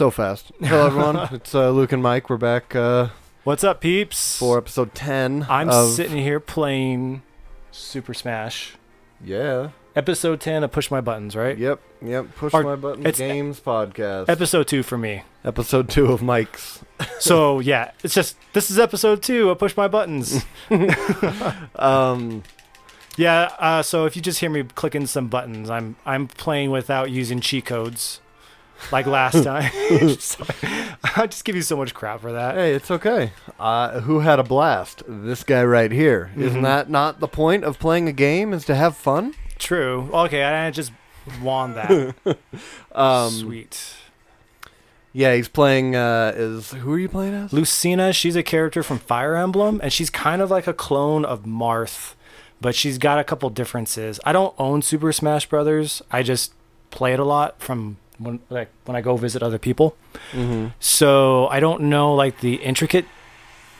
So fast. Hello, everyone. it's uh, Luke and Mike. We're back uh, What's up, peeps? for episode 10. I'm of, sitting here playing Super Smash. Yeah. Episode 10 of Push My Buttons, right? Yep. Yep. Push Or- My Button it's- Games podcast. Episode 2 for me. episode 2 of Mike's. So, yeah, it's just this is episode 2 of Push My Buttons. Um, yeah, uh, so if you just hear me clicking some buttons, I'm I'm playing without using cheat codes like last time. I just give you so much crap for that. hey, it's okay. Uh, who had a blast? This guy right here. Mhm. Isn't that not the point of playing a game is to have fun? True. Okay, I just won that. Um, Sweet. Yeah, he's playing, uh, is, who are you playing as? Lucina, she's a character from Fire Emblem, and she's kind of like a clone of Marth, but she's got a couple differences. I don't own Super Smash Brothers. I just play it a lot from when like when I go visit other people. Mm-hmm. So I don't know like the intricate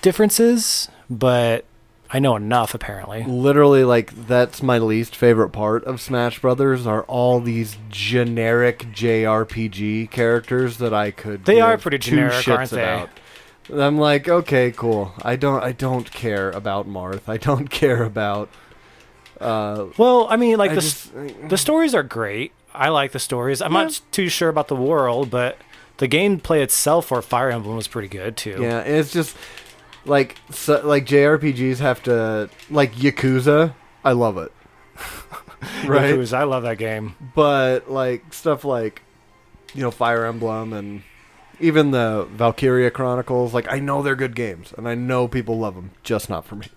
differences, but I know enough apparently. literally like that's my least favorite part of Smash Brothers are all these generic JRPG characters that I could They are pretty generic, aren't they? about. I'm like, okay, cool. I don't I don't care about Marth. I don't care about uh Well, I mean like I the just- the stories are great. I like the stories. I'm Yeah. not too sure about the world, but the gameplay itself for Fire Emblem was pretty good too. Yeah, it's just like so, like JRPGs have to like Yakuza. I love it. right? Yakuza, I love that game. but like stuff like you know Fire Emblem and even the Valkyria Chronicles, like I know they're good games and I know people love them, just not for me.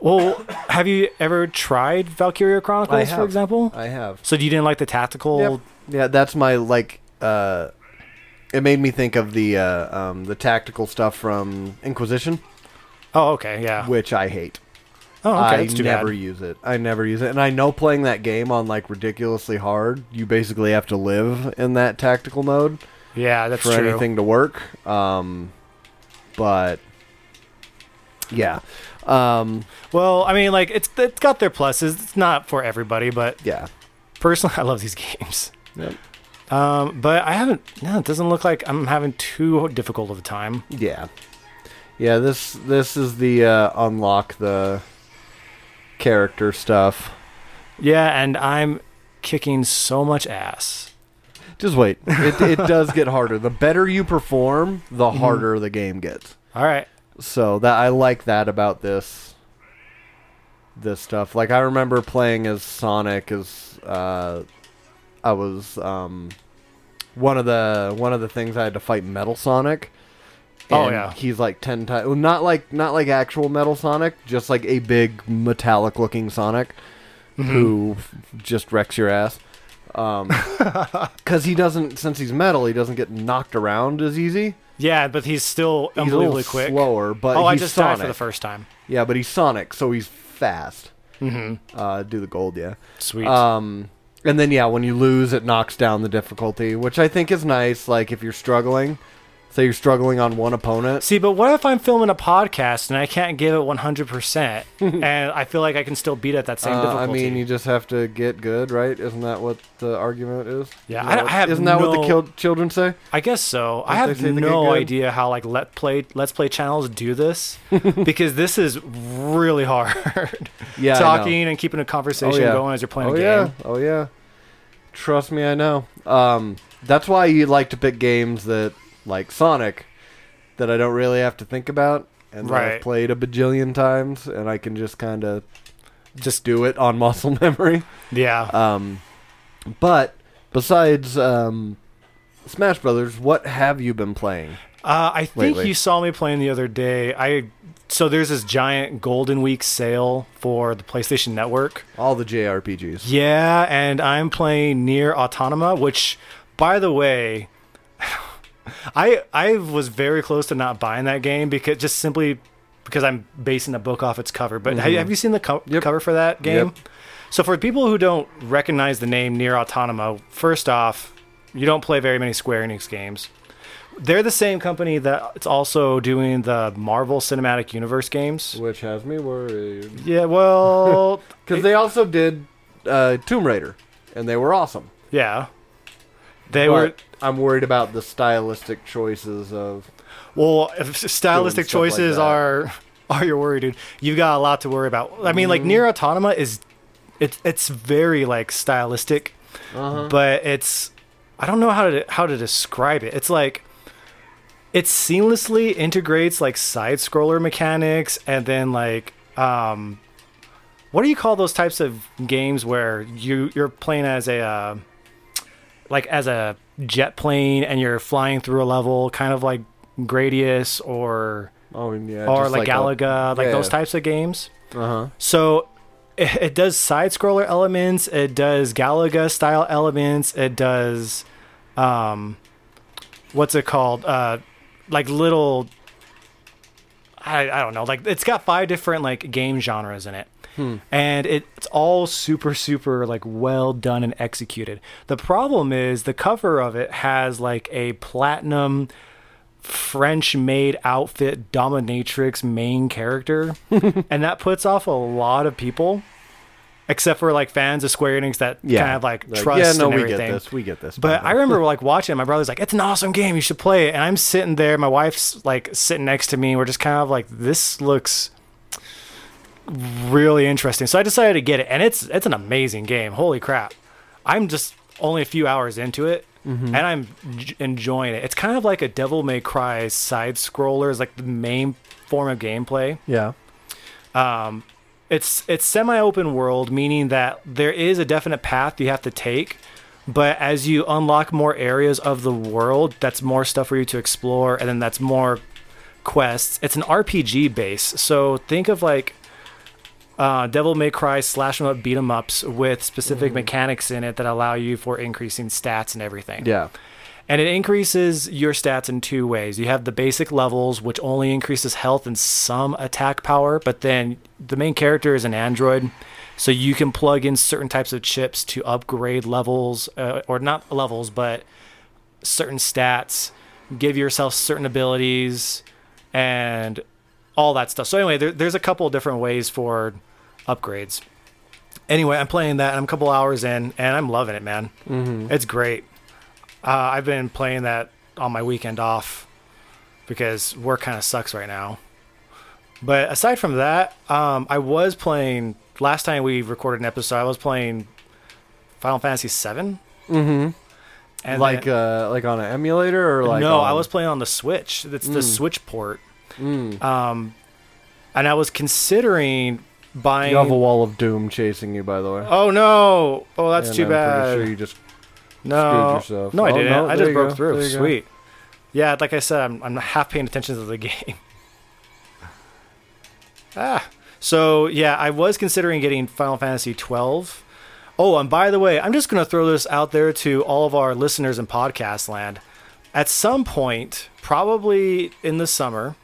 Well, have you ever tried Valkyria Chronicles, for example? I have. So you didn't like the tactical? Yep. Yeah, that's my like. uh It made me think of the uh, um, the tactical stuff from Inquisition, Oh, okay, yeah. which I hate. Oh, okay, I that's too never bad. use it. I never use it, and I know playing that game on like ridiculously hard, you basically have to live in that tactical mode. Yeah, that's for true. anything to work. Um, but yeah, um, Well, I mean, like it's it's got their pluses. It's not for everybody, but yeah, personally, I love these games. Yep. Um, but I haven't. No, it doesn't look like I'm having too difficult of a time. yeah, yeah. This this is the uh, unlock the character stuff. Yeah, and I'm kicking so much ass. Just wait. It it does get harder. The better you perform, the Mhm. harder the game gets. All right. So that I like that about this this stuff. Like I remember playing as Sonic as uh I was um one of the one of the things I had to fight Metal Sonic. Oh, yeah. He's like 10 times not like not like actual Metal Sonic, just like a big metallic looking Sonic Mhm. who just wrecks your ass. Um cuz he doesn't since he's metal, he doesn't get knocked around as easy. Yeah, but he's still He's a little quick. slower, but oh, I just Sonic. died for the first time. Yeah, but he's Sonic, so he's fast. Mm-hmm. Uh, do the gold, yeah. Sweet. Um, and then yeah, when you lose, it knocks down the difficulty, which I think is nice. Like if you're struggling, say you're struggling on one opponent. See, but what if I'm filming a podcast and I can't give it 100%, and I feel like I can still beat it at that same uh, I difficulty? mean, you just have to get good, right? Isn't that what the argument is? Yeah, Isn't I- that what- I have Isn't that what the no- kil- children say? I guess so. I Don't have say they get no good? idea how like let play let's play channels do this because this is really hard. Yeah, I know. Talking and keeping a conversation Oh, yeah. going as you're playing oh a game. yeah, oh yeah. Trust me, I know. Um, that's why you like to pick games that, like Sonic, that I don't really have to think about, and that Right. I've played a bajillion times, and I can just kind of Just do it on muscle memory. yeah. Um, but besides um, Smash Brothers, what have you been playing? Uh, I think wait. you saw me playing the other day. I so there's this giant Golden Week sale for the PlayStation Network. All the JRPGs. Yeah, and I'm playing Near Autonoma, which, by the way, I I was very close to not buying that game because just simply because I'm basing the book off its cover. But have, Mhm. have you seen the co- Yep. cover for that game? Yep. So for people who don't recognize the name Near Autonoma, first off, you don't play very many Square Enix games. They're the same company that it's also doing the Marvel Cinematic Universe games. Which has me worried. Yeah, well, Because they also did uh, Tomb Raider, and they were awesome. yeah. They But were I'm worried about the stylistic choices of. well, if stylistic stuff like choices are are your worry, dude. You've got a lot to worry about. I mean, like Mm-hmm. Nier Automata is it's it's very like stylistic, Uh-huh. but it's I don't know how to how to describe it. It's like it seamlessly integrates like side scroller mechanics and then like um what do you call those types of games where you you're playing as a uh, like as a jet plane and you're flying through a level kind of like Gradius or Oh yeah. or just like, a- Galaga like yeah. those types of games Uh-huh. so it, it does side scroller elements, it does Galaga style elements, it does um what's it called? Uh like little I, I don't know, like it's got five different like game genres in it. Hmm. And it, it's all super, super like well done and executed. The problem is the cover of it has like a platinum French maid outfit dominatrix main character. and that puts off a lot of people. Except for like fans of Square Enix that Yeah. kind of like, Like, trust Yeah, no, and we everything. get this. We get this. But I remember like watching it. My brother's like, "It's an awesome game. You should play it." And I'm sitting there. My wife's like sitting next to me. We're just kind of like, "This looks really interesting." So I decided to get it, and it's it's an amazing game. Holy crap! I'm just only a few hours into it, Mm-hmm. and I'm j- enjoying it. It's kind of like a Devil May Cry side scroller is like the main form of gameplay Yeah. um, it's it's semi-open world, meaning that there is a definite path you have to take. But as you unlock more areas of the world, that's more stuff for you to explore, and then that's more quests. It's an RPG base, so think of like uh, Devil May Cry slash slash 'em up, beat beat 'em ups with specific mechanics in it that allow you for increasing stats and everything. Yeah. And it increases your stats in two ways. You have the basic levels, which only increases health and some attack power, but then the main character is an android. So you can plug in certain types of chips to upgrade levels, uh, or not levels, but certain stats, give yourself certain abilities, and all that stuff. So, anyway, there, there's a couple of different ways for upgrades. Anyway, I'm playing that, and I'm a couple hours in, and I'm loving it, man. Mm-hmm. It's great. Uh, I've been playing that on my weekend off because work kind of sucks right now. But aside from that, um, I was playing. Last time we recorded an episode, I was playing Final Fantasy VII. Mm-hmm. And like then- uh, like on an emulator or like no, I was playing on the Switch. It's the Mm. Switch port. Mm. Um, and I was considering buying. You have a wall of doom chasing you, by the way. oh no! Oh, that's And too I'm bad. Pretty sure you just no, yourself. no, I Oh, didn't. no, I just broke go. through. You go. Sweet. Yeah, like I said, I'm, I'm half paying attention to the game. ah, so yeah, I was considering getting Final Fantasy 12. Oh, and by the way, I'm just gonna throw this out there to all of our listeners in podcast land. At some point, probably in the summer,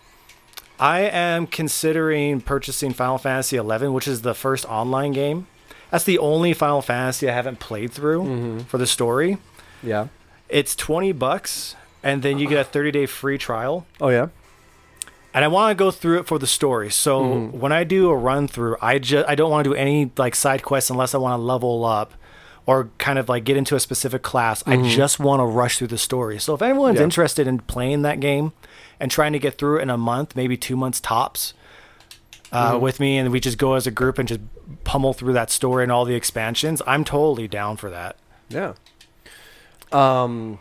I am considering purchasing Final Fantasy 11, which is the first online game. That's the only Final Fantasy I haven't played through Mhm. for the story. Yeah. It's 20 bucks and then you get a 30 day free trial. Oh yeah. And I want to go through it for the story. So Mhm. when I do a run through, I just I don't want to do any like side quests unless I want to level up or kind of like get into a specific class. I just want to rush through the story. So if anyone's Yeah. interested in playing that game and trying to get through it in a month, maybe 2 months tops, uh, with me and we just go as a group and just pummel through that story and all the expansions, I'm totally down for that. Yeah. Um,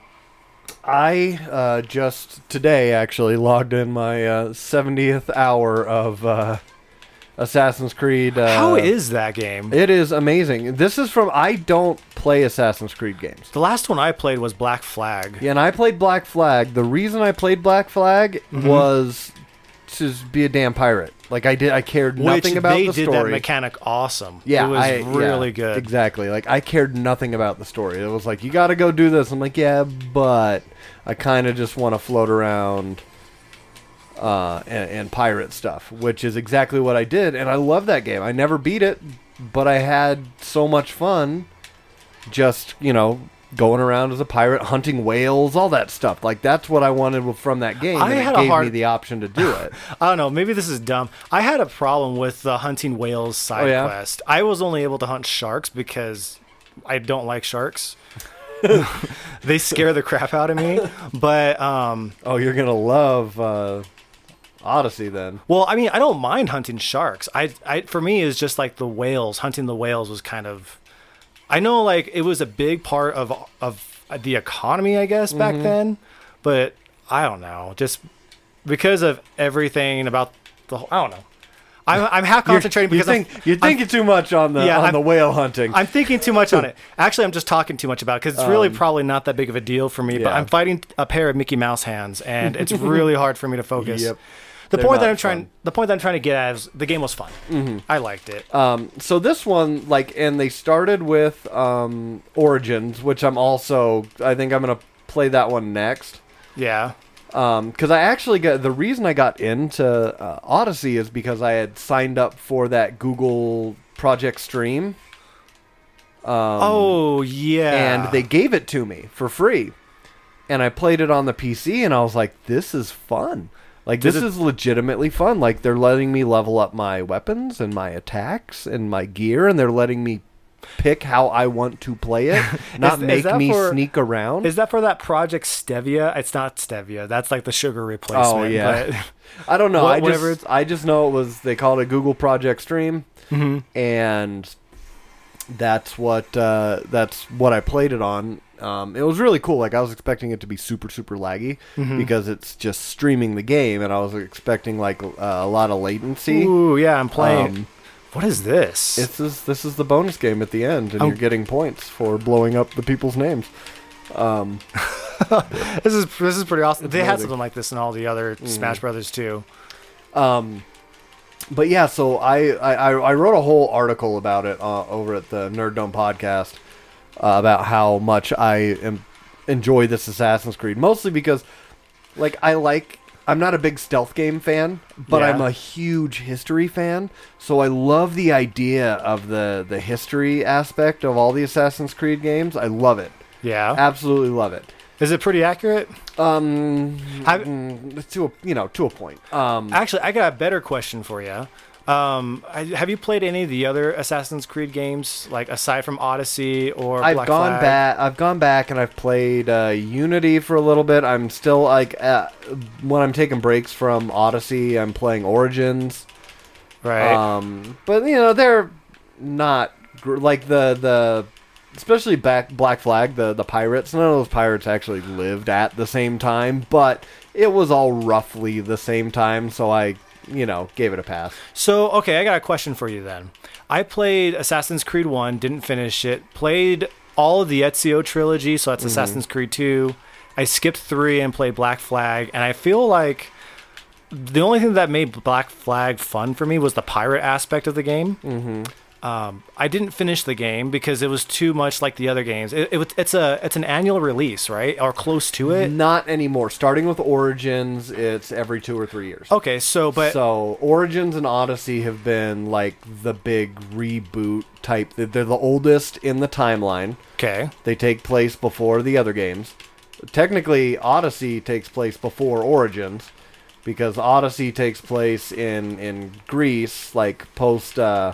I uh, just today actually logged in my uh, 70th hour of uh, Assassin's Creed. Uh, How is that game? it? Is amazing. This is from I don't play Assassin's Creed games. The last one I played was Black Flag. Yeah, and I played Black Flag. The reason I played Black Flag Mhm. was to be a damn pirate. Like I did, I cared Which nothing about the story. they the did that mechanic awesome. Yeah, it was I- really yeah, good. Exactly. Like I cared nothing about the story. It was like you got to go do this. I'm like, yeah, but I kind of just want to float around uh, and, and pirate stuff, which is exactly what I did, and I love that game. I never beat it, but I had so much fun. Just you know. Going around as a pirate, hunting whales, all that stuff. Like that's what I wanted from that game. I and had it a gave me hard- the option to do it. I don't know. Maybe this is dumb. I had a problem with the hunting whales side Oh, yeah? quest. I was only able to hunt sharks because I don't like sharks. they scare the crap out of me. But um, Oh, you're gonna love uh, Odyssey then. well, I mean, I don't mind hunting sharks. I, I for me is just like the whales. Hunting the whales was kind of. I know, like it was a big part of of the economy, I guess, back Mm-hmm. then. But I don't know, just because of everything about the. whole I don't know. I'm, I'm half concentrating you because I'm- you're I'm- thinking too much on the Yeah, on I'm- the whale hunting. I'm thinking too much on it. Actually, I'm just talking too much about it because it's really probably not that big of a deal for me. But Um, I'm fighting a pair of Mickey Mouse hands, and it's really hard for me to focus. Yep. The They're point that I'm trying, fun. the point that I'm trying to get at is the game was fun. Mm-hmm. I liked it. Um, so this one, like, and they started with um, Origins, which I'm also. I think I'm gonna play that one next. yeah. because I actually got the reason I got into uh, Odyssey is because I had signed up for that Google Project Stream. Um, oh yeah. and they gave it to me for free, and I played it on the PC, and I was like, "This is fun." Like Does this is legitimately fun. Like they're letting me level up my weapons and my attacks and my gear, and they're letting me pick how I want to play it, not Is- is make that me for- sneak around. is that for that Project Stevia? It's not Stevia. That's like the sugar replacement. Oh, yeah. But, I don't know. Wha- I just I just know it was they called it Google Project Stream, Mhm. and that's what uh, that's what I played it on. Um, it was really cool. Like I was expecting it to be super super laggy Mm-hmm. because it's just streaming the game, and I was expecting like uh, a lot of latency. Ooh, yeah. I'm playing. Um, what is this? This is this is the bonus game at the end, and Oh. you're getting points for blowing up the people's names. Um, this is this is pretty awesome. They had something like this in all the other Smash Brothers too. Um, but yeah, so I, I, I wrote a whole article about it uh, over at the Nerd Dome podcast uh, about how much I am enjoy this Assassin's Creed, mostly because like I like I'm not a big stealth game fan, but Yeah. I'm a huge history fan. So I love the idea of the the history aspect of all the Assassin's Creed games. I love it, Yeah. absolutely love it. Is it pretty accurate? Um, Have- mm, to a you know to a point. Um, Actually, I got a better question for you. Um, I- have you played any of the other Assassin's Creed games, like aside from Odyssey or I've Black gone Flag? back. I've gone back and I've played uh, Unity for a little bit. I'm still like uh, when I'm taking breaks from Odyssey, I'm playing Origins. right? Um, but you know they're not gr- like the the especially back Black Flag the the pirates. None of those pirates actually lived at the same time, but it was all roughly the same time. So I you know gave it a pass. So, okay, I got a question for you then. I played Assassin's Creed 1, didn't finish it. Played all of the Ezio trilogy, so Mm-hmm. that's Assassin's Creed 2. I skipped 3 and played Black Flag, and I feel like the only thing that made Black Flag fun for me was the pirate aspect of the game. Mm-hmm. Um, I didn't finish the game because it was too much like the other games. It, it, it's a it's an annual release, right, or close to it. Not anymore. Starting with Origins, it's every two or three years. Okay, so but so Origins and Odyssey have been like the big reboot type. They're they're the oldest in the timeline. okay, They take place before the other games. Technically, Odyssey takes place before Origins because Odyssey takes place in in Greece, like post uh,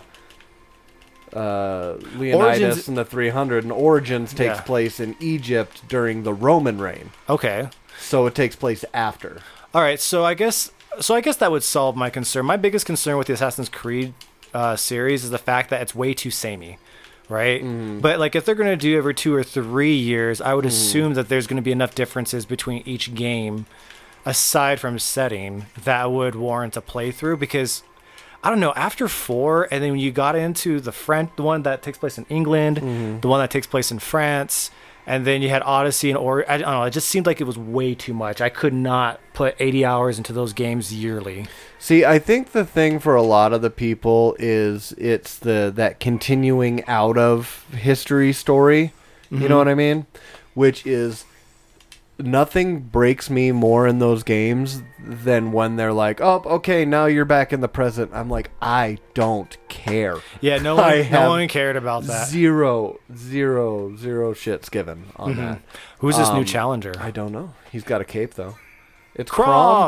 uh, Leonidas Origins- and the 300, and Origins takes Yeah. place in Egypt during the Roman reign. okay. So it takes place after. All right, so I guess so I guess that would solve my concern. My biggest concern with the Assassin's Creed uh, series is the fact that it's way too samey, right? Mm-hmm. But like if they're going to do every 2 or 3 years, I would Mm. assume that there's going to be enough differences between each game aside from setting that would warrant a playthrough because I don't know, after 4 and then when you got into the French the one that takes place in England, Mm-hmm. the one that takes place in France, and then you had Odyssey and or I don't know. It just seemed like it was way too much. I could not put 80 hours into those games yearly. See, I think the thing for a lot of the people is it's the that continuing out of history story. You know what I mean? Which is nothing breaks me more in those games than when they're like, "Oh, okay, now you're back in the present." I'm like, "I don't care." Yeah, no one, no one cared about that. Zero, zero, zero shits given on that. Who's this new um, challenger? I don't know. He's got a cape though. It's Chrom.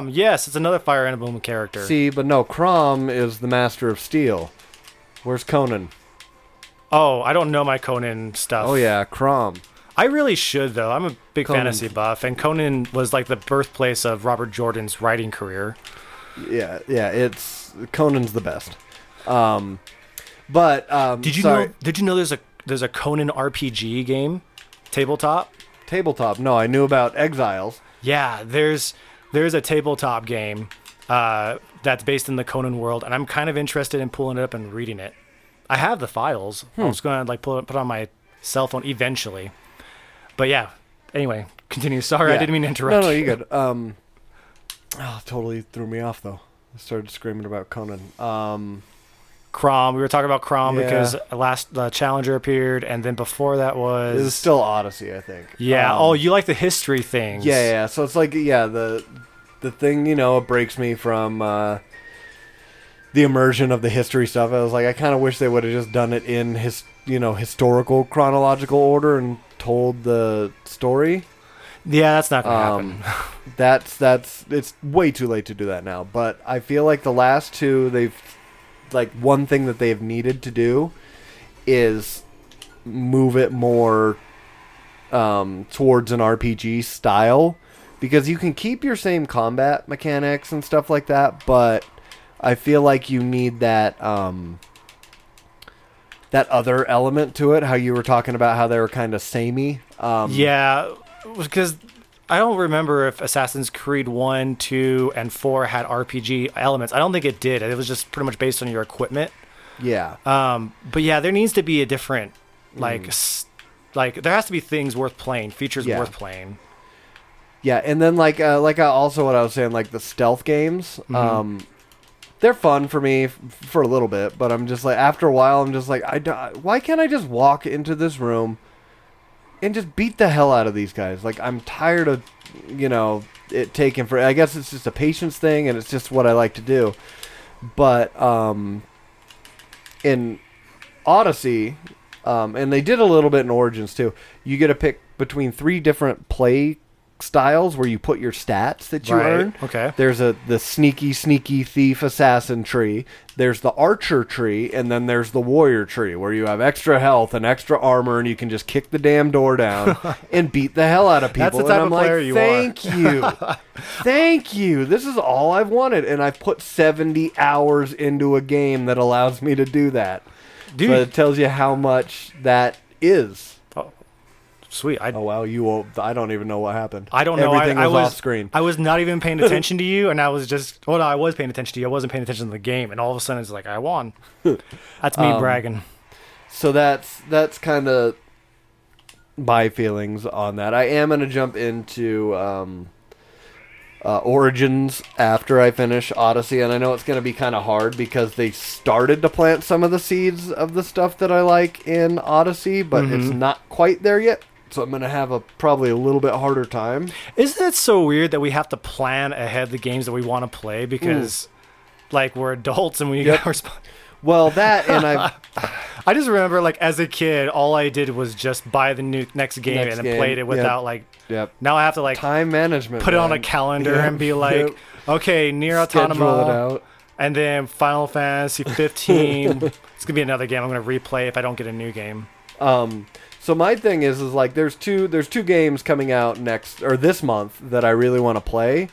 Chrom. Yes, it's another Fire Emblem character. See, but no, Crom is the master of steel. Where's Conan? oh, I don't know my Conan stuff. Oh yeah, Crom. I really should though. I'm a big Conan. fantasy buff, and Conan was like the birthplace of Robert Jordan's writing career. Yeah, yeah. It's Conan's the best. Um, but um, Did you sorry, know? Did you know there's a there's a Conan RPG game, tabletop? tabletop? No, I knew about Exiles. Yeah, there's there's a tabletop game uh, that's based in the Conan world, and I'm kind of interested in pulling it up and reading it. I have the files. I was going to like pull it, put it on my cell phone eventually. But yeah. Anyway, continue. Sorry, I Yeah. didn't mean to interrupt. No, no, you. good. Um, oh, totally threw me off though. I started screaming about Conan. Um, Crom. We were talking about Crom Yeah. because last the Challenger appeared, and then before that was this is still Odyssey, I think. yeah. Um, oh, you like the history things? Yeah, yeah. So it's like yeah, the the thing you know it breaks me from uh, the immersion of the history stuff. I was like, I kind of wish they would have just done it in his you know historical chronological order and told the story. yeah. That's not gonna Um, happen. that's that's it's way too late to do that now. But I feel like the last two, they've like one thing that they've needed to do is move it more um, towards an RPG style because you can keep your same combat mechanics and stuff like that, but I feel like you need that um, that other element to it. How you were talking about how they were kind of samey. Um, Yeah, because I don't remember if Assassin's Creed 1, 2, and 4 had RPG elements. I don't think it did. It was just pretty much based on your equipment. yeah. Um, but yeah, there needs to be a different, like, Mm. s- like there has to be things worth playing, features Yeah. worth playing. Yeah, and then like uh, like I also what I was saying like the stealth games, Mm-hmm. um, they're fun for me f- for a little bit, but I'm just like after a while I'm just like I do- why can't I just walk into this room and just beat the hell out of these guys? Like I'm tired of you know it taking for I guess it's just a patience thing and it's just what I like to do. But um in Odyssey, um, and they did a little bit in Origins too. You get to pick between three different play styles where you put your stats that you Right. earn. Okay. There's a the sneaky, sneaky thief assassin tree. There's the archer tree, and then there's the warrior tree where you have extra health and extra armor, and you can just kick the damn door down and beat the hell out of people. That's the and I'm of like, player you are." thank you, thank you. This is all I've wanted, and I've put 70 hours into a game that allows me to do that. Dude, But it tells you how much that is. Sweet. I, Oh wow, you will, I don't even know what happened. I don't know. Everything I, I was, was off screen. I was not even paying attention to you, and I was just. Well, no, I was paying attention to you. I wasn't paying attention to the game, and all of a sudden it's like I won. That's me Um, bragging. So that's that's kind of my feelings on that. I am gonna jump into um, uh, Origins after I finish Odyssey, and I know it's gonna be kind of hard because they started to plant some of the seeds of the stuff that I like in Odyssey, but it's Mhm. not quite there yet. So I'm gonna have a probably a little bit harder time. Isn't it so weird that we have to plan ahead the games that we want to play because, like, we're adults and we Yep. got resp- Well, that and I I just remember, like, as a kid, all I did was just buy the new next game Next and game, played it yep. without like. yep Now I have to like time management. put it on a calendar Yep, and be like, yep. okay, near schedule it Autonoma, out. and then Final Fantasy 15. it's gonna be another game I'm gonna replay if I don't get a new game. Um, so my thing is, is like there's two there's two games coming out next or this month that I really want to play.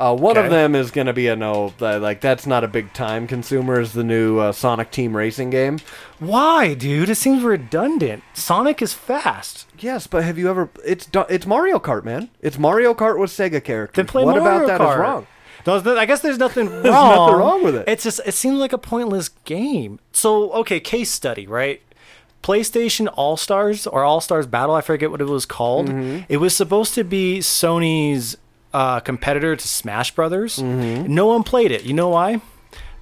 Uh, one of them is going to be a no, like that's not a big time consumer. Is the new uh, Sonic Team Racing game? Why, dude? It seems redundant. Sonic is fast. Yes, but have you ever? It's it's Mario Kart, man. It's Mario Kart with Sega characters. Then play what Mario about that is Kart. wrong? No, I guess there's nothing wrong. There's nothing wrong with it. It's just it seems like a pointless game. So okay, case study, right? PlayStation All Stars or All Stars Battle, I forget what it was called. Mm-hmm. It was supposed to be Sony's uh, competitor to Smash Brothers. Mm-hmm. No one played it. You know why?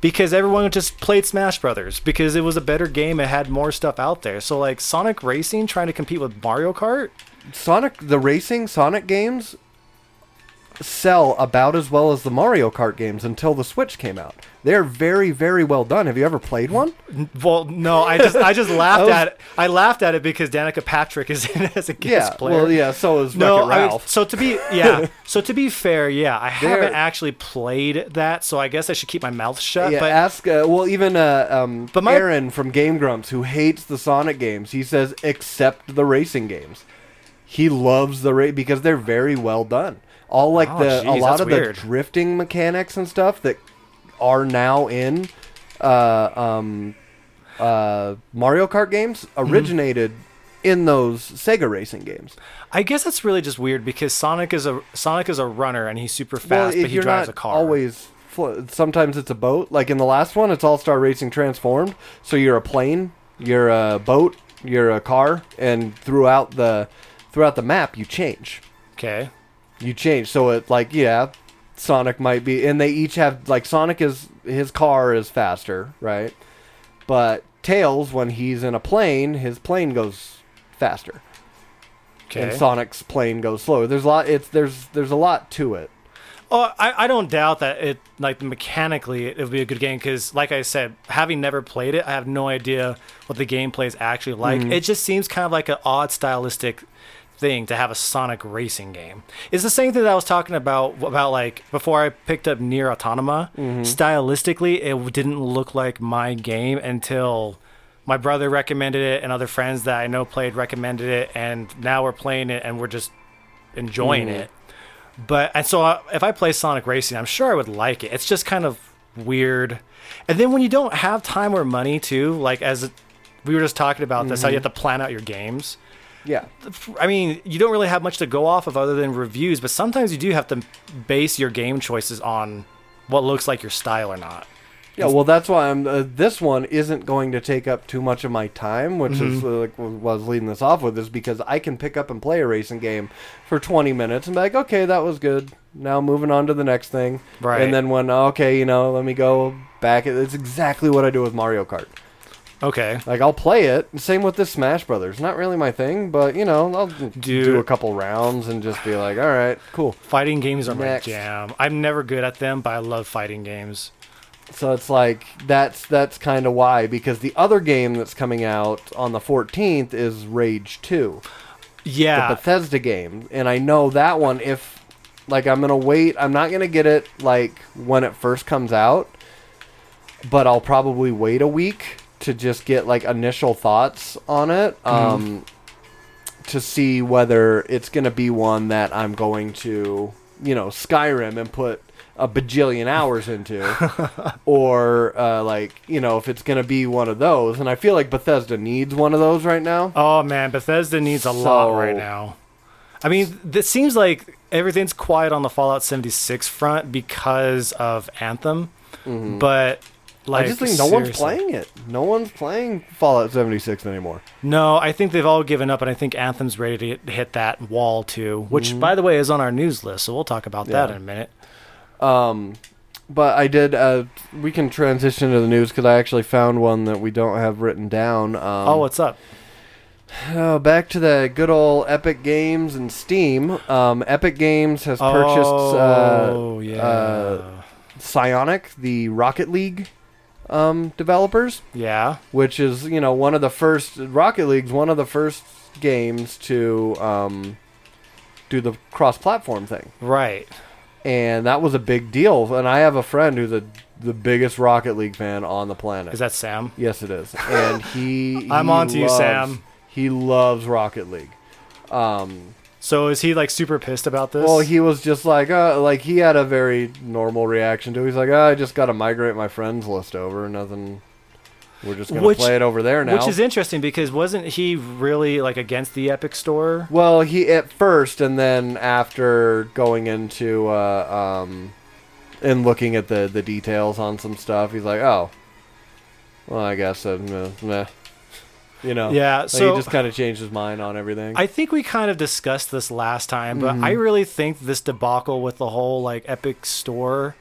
Because everyone just played Smash Brothers because it was a better game. It had more stuff out there. So like Sonic Racing trying to compete with Mario Kart. Sonic the racing Sonic games sell about as well as the Mario Kart games until the Switch came out. They're very very well done. Have you ever played one? Well, no, I just I just laughed I was- at it. I laughed at it because Danica Patrick is in it as a guest yeah. player. Well, yeah. So is No, Wreck-It I, Ralph. so to be yeah, so to be fair, yeah, I haven't actually played that, so I guess I should keep my mouth shut. yeah, but ask. Uh, well, even uh, um, But my- Arin from Game Grumps, who hates the Sonic games, he says except the racing games. he loves the rate because they're very well done. All like Oh, the a lot of weird. the drifting mechanics and stuff that are now in uh, um, uh, Mario Kart games Mm-hmm. originated in those Sega racing games. I guess that's really just weird because Sonic is a Sonic is a runner and he's super fast, well, but he drives a car. always. Sometimes it's a boat. Like in the last one, it's All Star Racing transformed. So you're a plane, you're a boat, you're a car, and throughout the throughout the map, you change. okay. You change so it like yeah sonic might be and they each have like sonic is his car is faster right but tails when he's in a plane his plane goes faster Okay. and sonic's plane goes slower there's a lot it's there's there's a lot to it Oh, I, I don't doubt that it like mechanically it would be a good game because, like I said, having never played it, I have no idea what the gameplay is actually like. Mm-hmm. It just seems kind of like an odd stylistic thing to have a Sonic racing game. It's the same thing that I was talking about about like before I picked up Near Autonoma. Mm-hmm. Stylistically, it didn't look like my game until my brother recommended it and other friends that I know played recommended it, and now we're playing it and we're just enjoying Mm-hmm. it. But and so uh, if I play Sonic Racing, I'm sure I would like it. It's just kind of weird. And then when you don't have time or money too, like as we were just talking about this, how you have to plan out your games. Yeah I mean, you don't really have much to go off of other than reviews, but sometimes you do have to base your game choices on what looks like your style or not. yeah well that's why i'm uh, this one isn't going to take up too much of my time which is Mm-hmm. uh, like what I was leading this off with is because i can pick up and play a racing game for 20 minutes and be like okay that was good now moving on to the next thing Right. and then when okay you know let me go back it's exactly what i do with mario kart Okay. like i'll play it same with this smash brothers not really my thing but you know i'll do a couple rounds and just be like all right cool Fighting games are Next. my jam. I'm never good at them, but I love fighting games. So it's like that's that's kind of why because the other game that's coming out on the 14th is Rage 2, Yeah. the Bethesda game, and I know that one if like I'm going to wait, I'm not going to get it like when it first comes out, but I'll probably wait a week to just get like initial thoughts on it um to see whether it's going to be one that I'm going to, you know, Skyrim and put a bajillion hours into or uh, like you know if it's gonna be one of those. And i feel like bethesda needs one of those right now. Oh man, Bethesda needs a lot right now. I mean, this seems like everything's quiet on the Fallout 76 front because of Anthem, but like i just think no one's playing it no one's playing fallout 76 anymore No, I think they've all given up, and I think Anthem's ready to hit- that wall too. Which, Mm-hmm. by the way, is on our news list, so we'll talk about that in a minute. um but i did uh we can transition to the news because i actually found one that we don't have written down um, oh, what's up? Oh, back to the good old Epic Games and Steam. Um, Epic Games has purchased oh uh, yeah, uh, Psyonix, the Rocket League um, developers, yeah. which is you know one of the first Rocket League's one of the first games to um, do the cross-platform thing, Right. and that was a big deal. And I have a friend who's a the biggest Rocket League fan on the planet. Is that Sam? Yes, it is. And he. I'm he on to you, Sam. He loves Rocket League. Um, So is he like super pissed about this? well, he was just like, uh, like he had a very normal reaction to. it. He's like, oh, I just got to migrate my friends list over. Nothing. We're just gonna Which- play it over there now. Which is interesting because wasn't he really like against the Epic Store? well, he at first, and then after going into uh, um, and looking at the the details on some stuff, he's like, oh, well, I guess uh, meh, meh. You know. Yeah, Like, so he just kind of changed his mind on everything. I think we kind of discussed this last time, but Mm-hmm. I really think this debacle with the whole like Epic Store,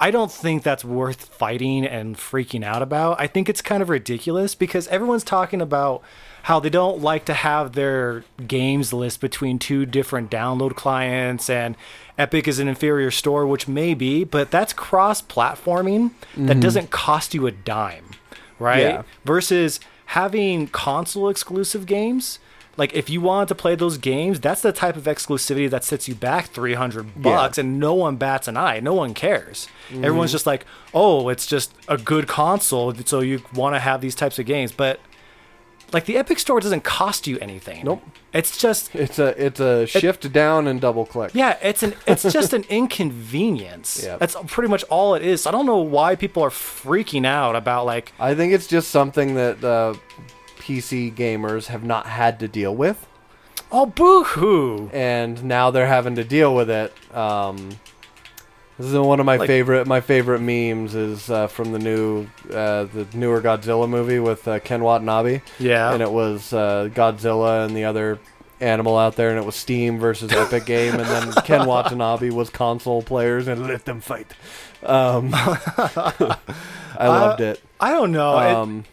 I don't think that's worth fighting and freaking out about. I think it's kind of ridiculous because everyone's talking about how they don't like to have their games list between two different download clients and Epic is an inferior store, which may be, but that's cross platforming that doesn't cost you a dime, right? Mm-hmm. Yeah. Versus having console exclusive games. Like if you wanted to play those games, that's the type of exclusivity that sets you back 300 bucks and no one bats an eye. No one cares. Everyone's mm-hmm. just like, "Oh, it's just a good console, so you want to have these types of games." But like the Epic Store doesn't cost you anything. Nope. It's just It's a it's a shift down and double click. yeah, it's an it's just an inconvenience. Yeah. That's pretty much all it is. I don't know why people are freaking out about like I think it's just something that uh, PC gamers have not had to deal with, oh boo hoo. and now they're having to deal with it. Um, this is one of my Like- favorite my favorite memes is uh, from the new uh, the newer Godzilla movie with uh, Ken Watanabe, Yeah. and it was uh, Godzilla and the other animal out there, and it was Steam versus Epic Game, and then Ken Watanabe was console players and let them fight. Um, I loved it. I don't know. It- Um,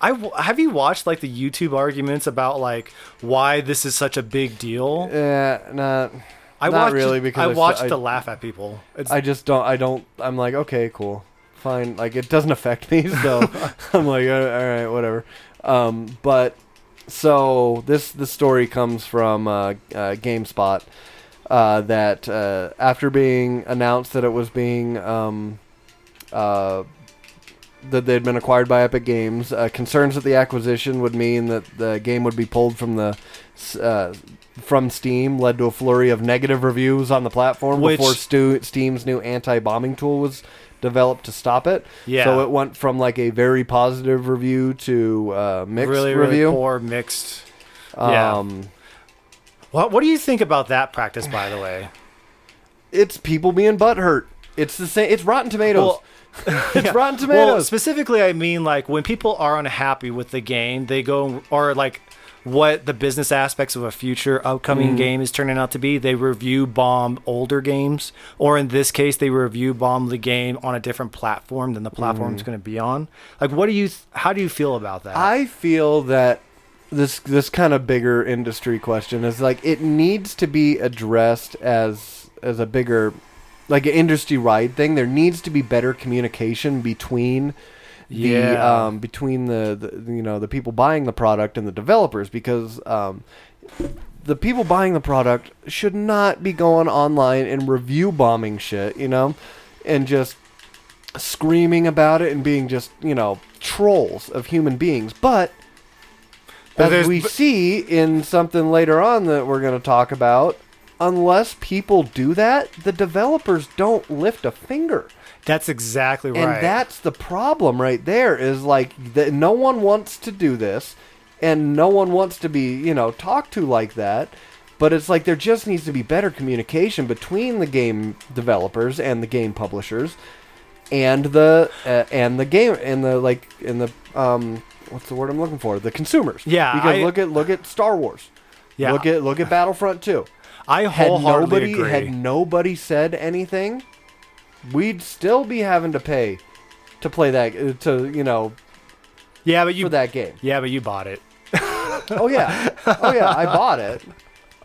I w- have you watched like the YouTube arguments about like why this is such a big deal? Yeah, nah, I not watched really, because I watched I- to laugh at people. It's, I just don't. I don't. I'm like, okay, cool, fine. Like, it doesn't affect me, so I'm like, all right, whatever. Um, but so this this story comes from uh, uh, GameSpot uh, that uh, after being announced that it was being um, that they'd been acquired by Epic Games, uh, concerns that the acquisition would mean that the game would be pulled from the uh, from Steam led to a flurry of negative reviews on the platform Which- before Stu- Steam's new anti-bombing tool was developed to stop it. Yeah. So it went from like a very positive review to uh, mixed really review. really poor mixed. yeah. Um, What what do you think about that practice by the way? it's people being butthurt. It's the same. It's Rotten Tomatoes. Well, it's yeah. Rotten Well, Tomatoes. specifically, I mean like when people are unhappy with the game, they go or like what the business aspects of a future upcoming Mm-hmm. game is turning out to be. They review bomb older games, or in this case, they review bomb the game on a different platform than the platform it's going to be on. Like, what do you? Th- how do you feel about that? Mm. I feel that this this kind of bigger industry question is like it needs to be addressed as as a bigger like an industry wide thing. There needs to be better communication between the Yeah. um, between the, the you know the people buying the product and the developers because um, the people buying the product should not be going online and review bombing shit, you know, and just screaming about it and being just you know trolls of human beings. But But as we but- see in something later on that we're going to talk about, unless people do that, the developers don't lift a finger. That's exactly right. And that's the problem right there is like that no one wants to do this and no one wants to be, you know, talked to like that. But it's like there just needs to be better communication between the game developers and the game publishers and the uh, and the game and the like and the um what's the word I'm looking for? The consumers. Yeah, Because I- look at look at Star Wars. yeah. Look at look at Battlefront 2 I had nobody agree. had nobody said anything, we'd still be having to pay to play that uh, to you know yeah, but you for that game. yeah, but you bought it. Oh yeah, oh yeah, I bought it.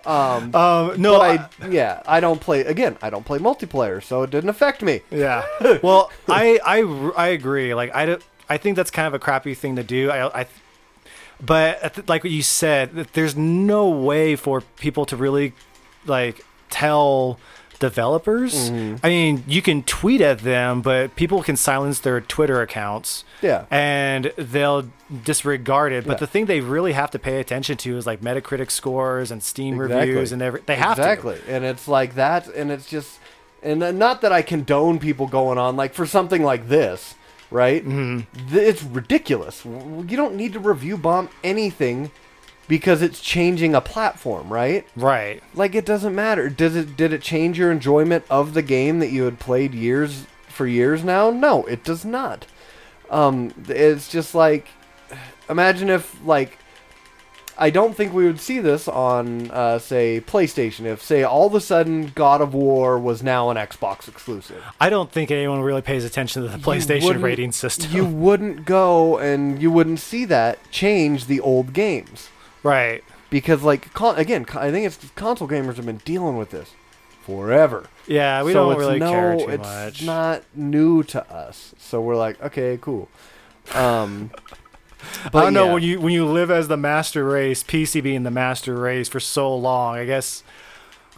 Um, Um, no, but I yeah, I don't play again. I don't play multiplayer, so it didn't affect me. Yeah. Well, I, I, I agree. Like I, don't- I think that's kind of a crappy thing to do. I, I but like what you said, there's no way for people to really like tell developers. I mean, you can tweet at them, but people can silence their Twitter accounts. Yeah. And they'll disregard it. But Yeah. the thing they really have to pay attention to is like Metacritic scores and Steam Exactly. reviews and every. They have exactly, and it's like that, and it's just, and not that I condone people going on like for something like this, right? Mm-hmm. It's ridiculous. You don't need to review bomb anything because it's changing a platform, right? Right. Like it doesn't matter. Does it? Did it change your enjoyment of the game that you had played years for years now? No, it does not. Um, it's just like, imagine if like I don't think we would see this on, uh, say, PlayStation. If, say, all of a sudden God of War was now an Xbox exclusive, I don't think anyone really pays attention to the PlayStation rating system. you wouldn't go and you wouldn't see that change the old games right. because, like, con- again, con- I think it's console gamers have been dealing with this forever. Yeah, we So don't really no, care too it's much. not new to us. So we're like, okay, cool. Um, I but don't know yeah. when you when you live as the master race, PC being the master race for so long. I guess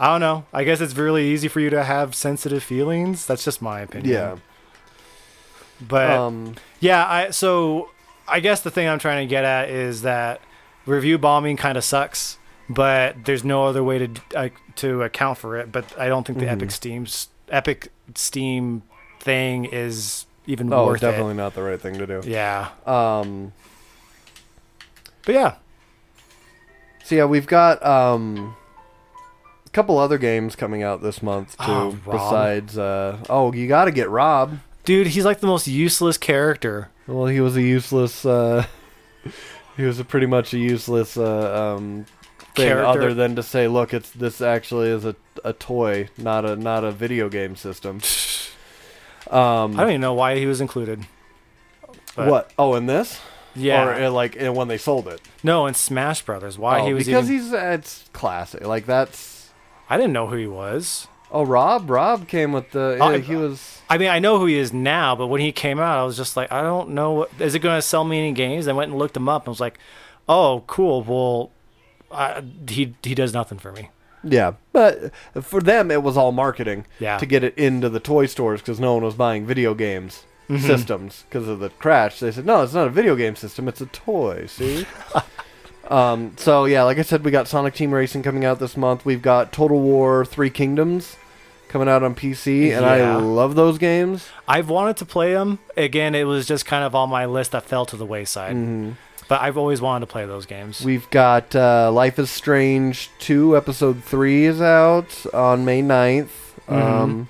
I don't know. I guess it's really easy for you to have sensitive feelings. That's just my opinion. yeah. But Um, yeah, I so I guess the thing I'm trying to get at is that review bombing kind of sucks, but there's no other way to uh, to account for it. But I don't think the Mhm. Epic Steam's Epic Steam thing is even Oh, worth definitely not the right thing to do. Yeah, Um, but yeah, so yeah, we've got um, a couple other games coming out this month too. Oh, besides, uh, oh, you got to get Rob. dude, he's like the most useless character. Well, he was a useless. Uh, he was a pretty much a useless uh, um, thing, Character. other than to say, "Look, it's this actually is a, a toy, not a not a video game system." Um, I don't even know why he was included. But- what? Oh, in this? Yeah. Or uh, like uh, when they sold it? no, in Smash Brothers. Why oh, he was because even, he's uh, it's classic. Like that's. I didn't know who he was. Oh, Rob. Rob came with the. Yeah, he was. I mean, I know who he is now, but when he came out, I was just like, I don't know. What, is it going to sell me any games? I went and looked him up and was like, oh, cool. Well, I, he he does nothing for me. Yeah, but for them it was all marketing. Yeah. to get it into the toy stores because no one was buying video games Mm-hmm. systems because of the crash. They said, no, it's not a video game system; it's a toy. See. um. So yeah, like I said, we got Sonic Team Racing coming out this month. We've got Total War Three Kingdoms coming out on PC, and I love those games. I've wanted to play them. Again, it was just kind of on my list that fell to the wayside. Mhm. But I've always wanted to play those games. We've got uh, Life is Strange 2, Episode 3 is out on May 9th. Mm-hmm. Um,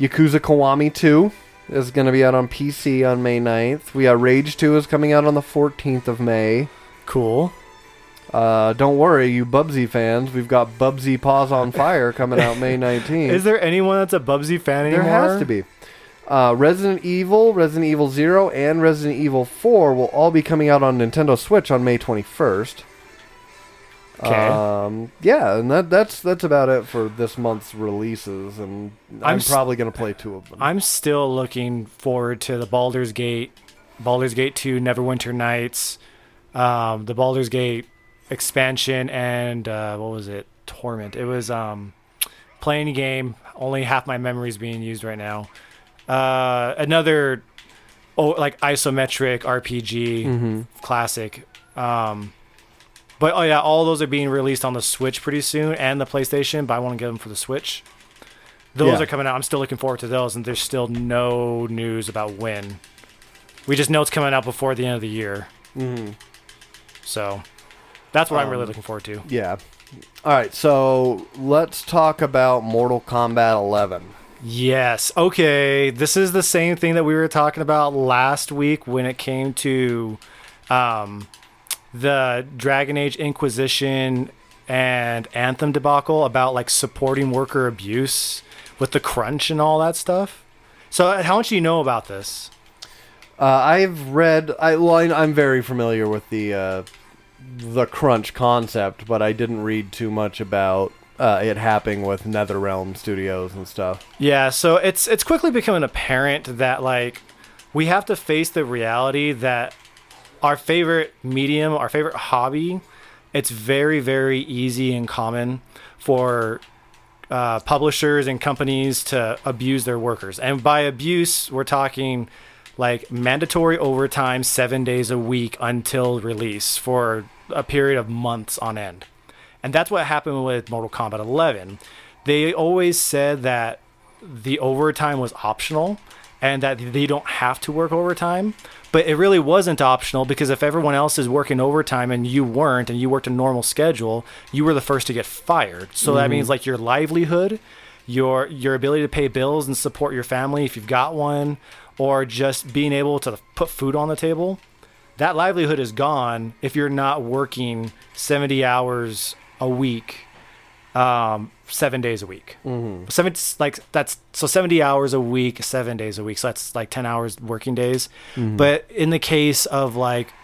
Yakuza Kiwami 2 is going to be out on PC on May 9th. We got Rage 2 is coming out on the 14th of May. cool. Uh, don't worry, you Bubsy fans. We've got Bubsy Paws on Fire coming out May 19th. Is there anyone that's a Bubsy fan anymore? there has to be. Uh, Resident Evil, Resident Evil 0, and Resident Evil 4 will all be coming out on Nintendo Switch on May 21st. Okay. Um, yeah, and that that's that's about it for this month's releases, and I'm, I'm probably gonna play two of them. I'm still looking forward to the Baldur's Gate, Baldur's Gate 2, Neverwinter Nights, um, the Baldur's Gate expansion, and uh, what was it? Torment. It was um, playing a game. Only half my memory is being used right now. Uh, another, oh, like isometric RPG Mhm. classic. Um, but oh yeah, all those are being released on the Switch pretty soon and the PlayStation. But I want to get them for the Switch. Those Yeah. are coming out. I'm still looking forward to those, and there's still no news about when. We just know it's coming out before the end of the year, Mhm. so that's what I'm really Um, looking forward to. Yeah. All right, so let's talk about Mortal Kombat 11. Yes. Okay. This is the same thing that we were talking about last week when it came to um, the Dragon Age Inquisition and Anthem debacle about like supporting worker abuse with the crunch and all that stuff. So, how much do you know about this? Uh, I've read. I well, I'm very familiar with the uh, the crunch concept, but I didn't read too much about uh, it happening with NetherRealm Studios and stuff. Yeah, so it's it's quickly becoming apparent that like we have to face the reality that our favorite medium, our favorite hobby, it's very very easy and common for uh, publishers and companies to abuse their workers. And by abuse, we're talking like mandatory overtime 7 days a week until release for a period of months on end. And that's what happened with Mortal Kombat 11. They always said that the overtime was optional and that they don't have to work overtime. But it really wasn't optional because if everyone else is working overtime and you weren't and you worked a normal schedule, you were the first to get fired. So that mm-hmm. means like your livelihood, your your ability to pay bills and support your family if you've got one, or just being able to put food on the table, that livelihood is gone if you're not working 70 hours a week um, seven days a week. Mm-hmm. Seven like that's so seventy hours a week, seven days a week. So that's like ten hours working days. But in the case of like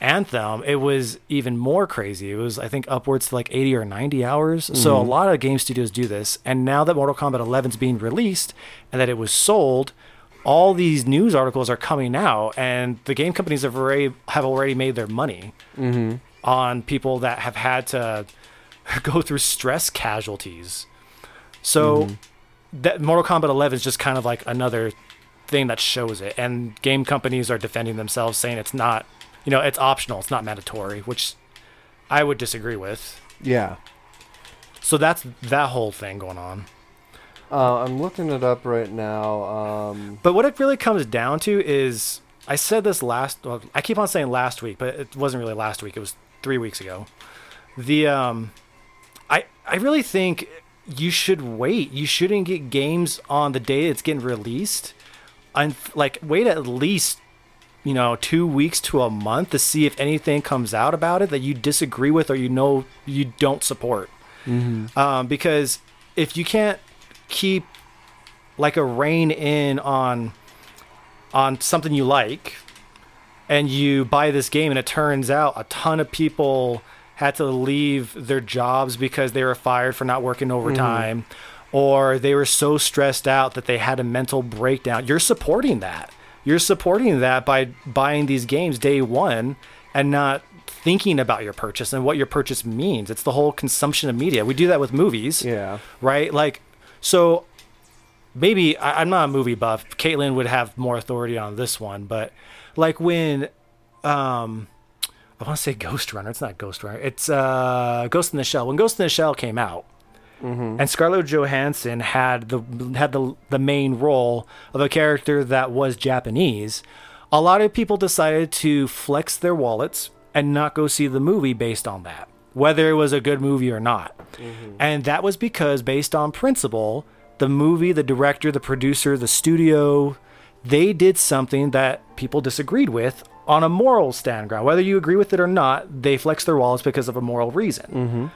Anthem, it was even more crazy. It was I think upwards to like eighty or ninety hours. So a lot of game studios do this. And now that Mortal Kombat 11 is being released and that it was sold. All these news articles are coming out, and the game companies have already have already made their money mm-hmm. on people that have had to go through stress casualties. So mm-hmm. that Mortal Kombat 11 is just kind of like another thing that shows it, and game companies are defending themselves, saying it's not, you know, it's optional, it's not mandatory, which I would disagree with. Yeah. So that's that whole thing going on. Uh, I'm looking it up right now. Um, But what it really comes down to is I said this last well, I keep on saying last week, but it wasn't really last week. It was 3 weeks ago. The um I I really think you should wait. You shouldn't get games on the day it's getting released. And like wait at least you know, 2 weeks to a month to see if anything comes out about it that you disagree with or you know you don't support. Um, because if you can't keep like a rein in on on something you like and you buy this game and it turns out a ton of people had to leave their jobs because they were fired for not working overtime hmm. or they were so stressed out that they had a mental breakdown. You're supporting that. You're supporting that by buying these games day one and not thinking about your purchase and what your purchase means. It's the whole consumption of media. We do that with movies yeah. right? Like, so maybe I, I'm not a movie buff. Caitlin would have more authority on this one, but like when, um, I want to say Ghost Runner. It's not Ghost Runner. It's uh, Ghost in the Shell. When Ghost in the Shell came out, and Scarlett Johansson had the had the the main role of a character that was Japanese. A lot of people decided to flex their wallets and not go see the movie based on that, whether it was a good movie or not. Mm-hmm. And that was because, based on principle, the movie, the director, the producer, the studio, they did something that people disagreed with on a moral stand ground. Whether you agree with it or not, they flex their wallets because of a moral reason. Mm-hmm.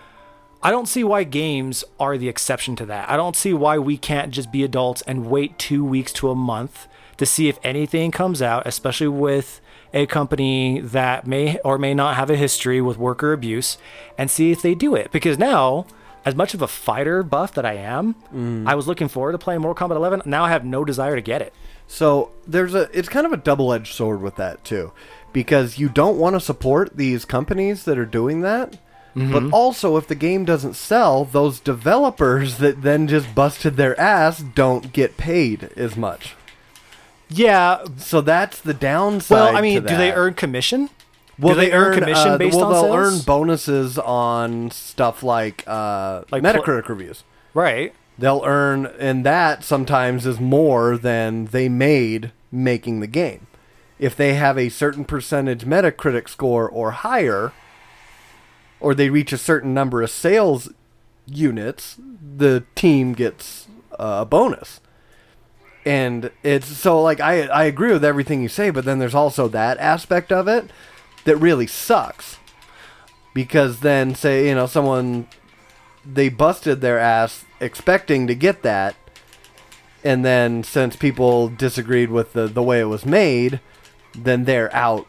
I don't see why games are the exception to that. I don't see why we can't just be adults and wait two weeks to a month to see if anything comes out, especially with a company that may or may not have a history with worker abuse, and see if they do it. Because now, as much of a fighter buff that I am, mm. I was looking forward to playing Mortal Kombat 11. Now I have no desire to get it. So there's a it's kind of a double-edged sword with that too, because you don't want to support these companies that are doing that. But mm-hmm. also, if the game doesn't sell, those developers that then just busted their ass don't get paid as much. Yeah. So that's the downside. Well, I mean, do they earn commission? do they, earn, commission uh, based well, on they'll sales? earn bonuses on stuff like uh, Like pl- Metacritic reviews. right. They'll earn, and that sometimes is more than they made making the game. If they have a certain percentage Metacritic score or higher, or they reach a certain number of sales units, the team gets uh, a bonus. And it's so like I I agree with everything you say, but then there's also that aspect of it that really sucks. Because then say, you know, someone they busted their ass expecting to get that and then since people disagreed with the, the way it was made then they're out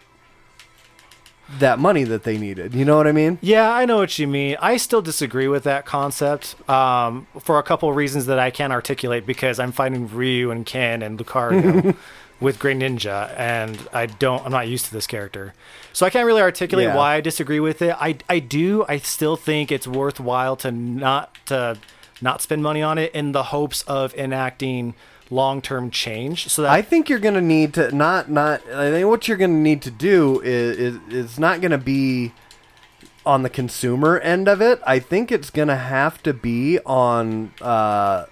that money that they needed you know what i mean Yeah, I know what you mean. I still disagree with that concept um, for a couple of reasons that I can't articulate because I'm fighting Ryu and Ken and Lucario with Greninja, and I don't. I'm not used to this character, so I can't really articulate Yeah. why I disagree with it. I I do. I still think it's worthwhile to not to not spend money on it in the hopes of enacting long term change. So that i think you're gonna need to not not i think what you're gonna need to do is is, not gonna be on the consumer end of it i think it's gonna have to be on uh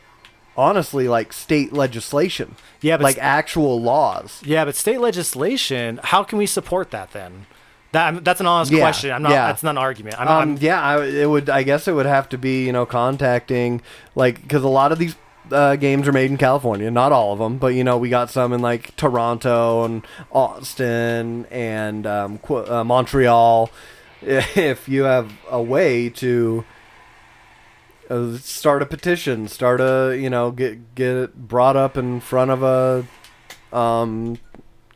honestly like state legislation Yeah, but like s- actual laws Yeah, but state legislation, how can we support that then? That that's an honest Yeah, question. I'm not. yeah. That's not an argument. I'm, Um, I'm, yeah, I, it would. I guess it would have to be, you know, contacting like because a lot of these uh, games are made in California. Not all of them, but you know, we got some in like Toronto and Austin and um, Qu- uh, Montreal. If you have a way to uh, start a petition, start a you know get get it brought up in front of a um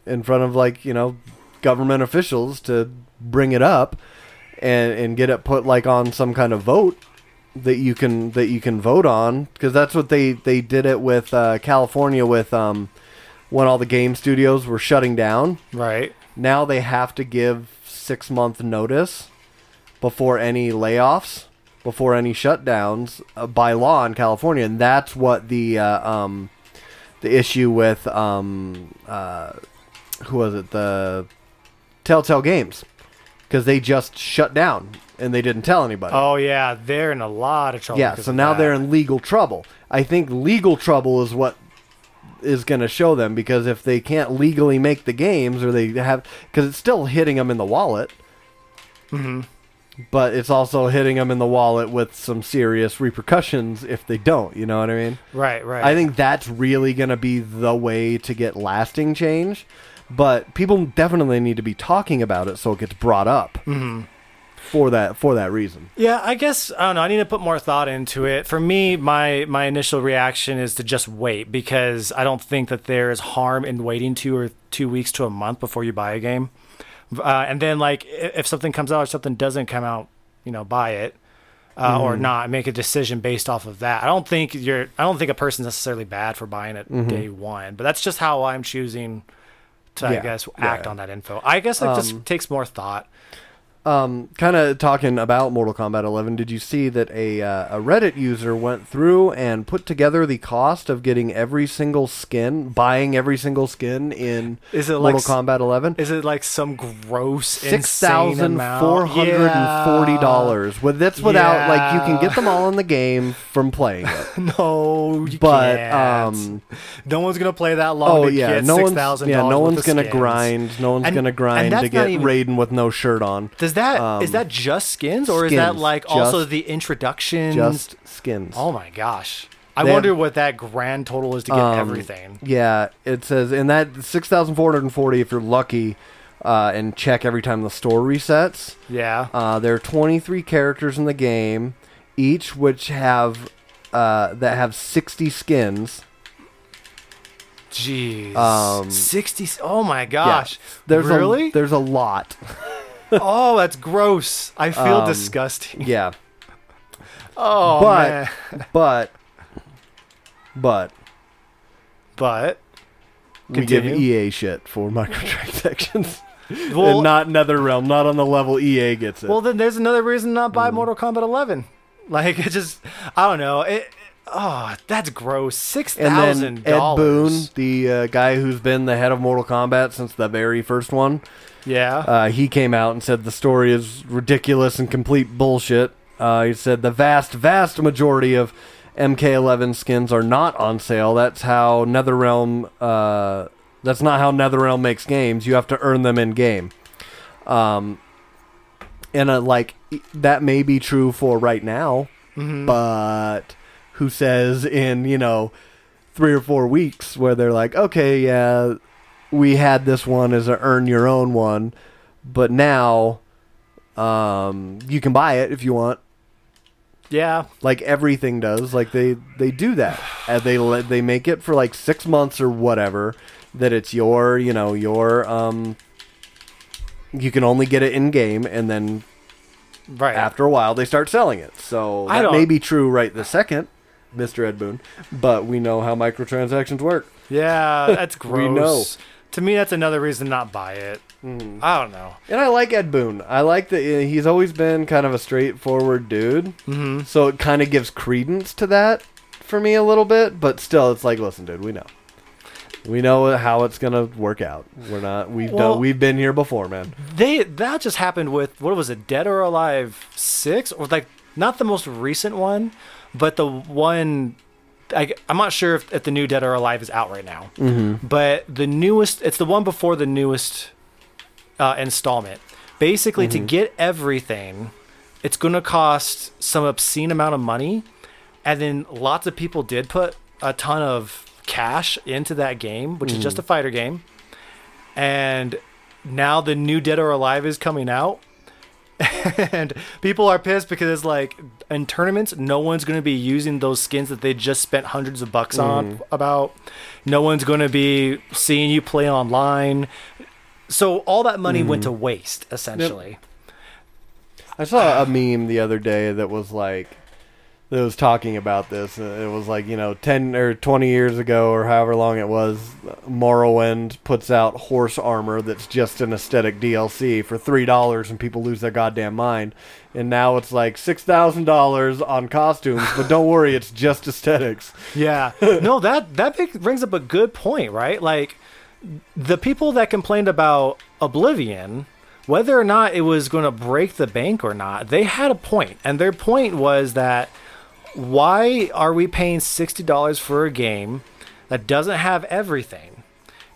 in front of like you know government officials to bring it up and and get it put like on some kind of vote that you can that you can vote on because that's what they they did it with uh, California with um when all the game studios were shutting down. Right. now they have to give six month notice before any layoffs before any shutdowns uh, by law in California and that's what the uh, um the issue with um uh who was it? The Telltale Games because they just shut down and they didn't tell anybody. Oh yeah, they're in a lot of trouble. yeah, so now they're in legal trouble. I think legal trouble is what is going to show them because if they can't legally make the games or they have because it's still hitting them in the wallet. Mm-hmm. But it's also hitting them in the wallet with some serious repercussions if they don't. You know what I mean? right, right. I think that's really going to be the way to get lasting change. But people definitely need to be talking about it so it gets brought up Mm-hmm. For that for that reason. Yeah, I guess I don't know. I need to put more thought into it. For me, my my initial reaction is to just wait because I don't think that there is harm in waiting two or two weeks to a month before you buy a game. Uh, and then, like, if something comes out or something doesn't come out, you know, buy it uh, or not. Make a decision based off of that. I don't think you're. I don't think a person's necessarily bad for buying it day one. But that's just how I'm choosing to, I guess, act yeah. on that info. I guess it Um, just takes more thought. Um, kind of talking about Mortal Kombat 11. Did you see that a uh, a Reddit user went through and put together the cost of getting every single skin, buying every single skin in Is it Mortal like Kombat 11? Is it like some gross Six thousand four hundred and forty dollars. With that's without like you can get them all in the game from playing it. No, you But can't. um, no one's gonna play that long. oh yeah, no one's yeah, no one's gonna skins. grind. No one's And- gonna grind to not get even- Raiden with no shirt on. Does that is Um, that just skins, or is that skins, like also just- the introduction? Just skins. oh my gosh, I They have- wonder what that grand total is to get Um, everything. Yeah, it says in that six thousand four hundred and forty if you're lucky, uh, and check every time the store resets. Yeah, Uh, there are twenty three characters in the game, each which have uh, that have sixty skins. jeez, um, sixty. Oh my gosh, There's really? a there's a lot. oh, that's gross. I feel Um, disgusting. Yeah, Oh but- man, but but but we give EA shit for microtransactions. well, and not NetherRealm, not on the level EA gets it. Well, then there's another reason not buy Mm. Mortal Kombat 11. Like it just, I don't know. It, oh, that's gross. Six and then thousand Ed Boon, the uh, guy who's been the head of Mortal Kombat since the very first one, Yeah. uh, he came out and said the story is ridiculous and complete bullshit. Uh, he said the vast, vast majority of MK11 skins are not on sale. That's how NetherRealm. Uh, that's not how NetherRealm makes games. You have to earn them in game. Um, and uh, like that may be true for right now, Mhm. but who says in you know three or four weeks where they're like, okay, yeah, we had this one as an earn your own one, but now um, you can buy it if you want. yeah. Like everything does, like they they do that, and they they make it for like six months or whatever. That it's your, you know, your um. You can only get it in game, and then Right. after a while they start selling it. So that may be true right the second, Mr. Ed Boon, but we know how microtransactions work. yeah. That's gross. We know. To me, that's another reason not buy it. I don't know. And I like Ed Boon. I like that he's always been kind of a straightforward dude. Mm-hmm. So it kind of gives credence to that for me a little bit, but still it's like, listen, dude, we know. We know how it's going to work out. We're not we've Well- done we've been here before, man. They that just happened with what was it, Dead or Alive six, or like not the most recent one, but the one. I, I'm not sure if, if the new Dead or Alive is out right now, Mm-hmm. but the newest, it's the one before the newest uh, installment. Basically, to get everything, it's going to cost some obscene amount of money, and then lots of people did put a ton of cash into that game, which is just a fighter game. And now the new Dead or Alive is coming out. and people are pissed because it's like in tournaments, no one's going to be using those skins that they just spent hundreds of bucks on mm. about. No one's going to be seeing you play online. So all that money went to mm. waste, essentially. I saw a meme the other day that was like that was talking about this. Uh, it was like you know ten or twenty years ago or however long it was. Morrowind puts out horse armor that's just an aesthetic DLC for three dollars, and people lose their goddamn mind. And now it's like six thousand dollars on costumes, but don't worry, it's just aesthetics. Yeah. no, that that brings up a good point, right? Like the people that complained about Oblivion whether or not it was going to break the bank or not, they had a point, and their point was that why are we paying sixty dollars for a game that doesn't have everything?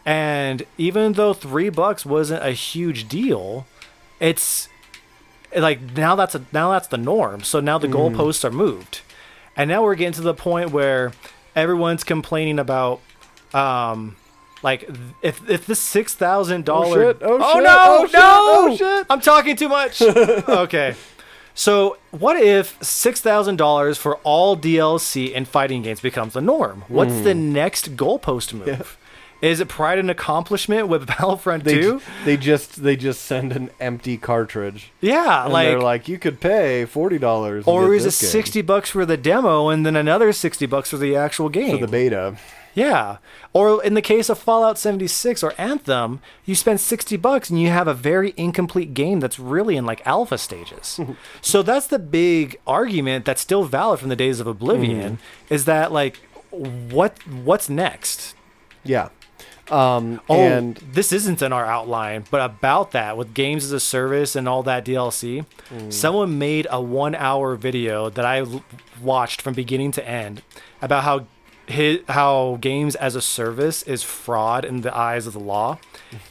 And even though three bucks wasn't a huge deal, it's like now that's a now that's the norm. So now the goalposts are moved, and now we're getting to the point where everyone's complaining about, um, like if if this six thousand dollar shit, oh shit, no oh shit, no oh shit. I'm talking too much. okay. So, what if six thousand dollars for all DLC in fighting games becomes the norm? What's the Hmm. next goalpost move? Is it pride and accomplishment with Battlefront They, 2? j- they just they just send an empty cartridge. Yeah, And like, they're like, you could pay forty dollars. or is it sixty bucks for the demo and then another sixty bucks for the actual game? for the beta? Yeah. Or in the case of Fallout 76 or Anthem, you spend 60 bucks and you have a very incomplete game that's really in like alpha stages. so that's the big argument that's still valid from the days of Oblivion is that like what what's next? Yeah. Um, Oh, and this isn't in our outline, but about that with games as a service and all that DLC, someone made a one hour video that I watched from beginning to end about how his, how games as a service is fraud in the eyes of the law,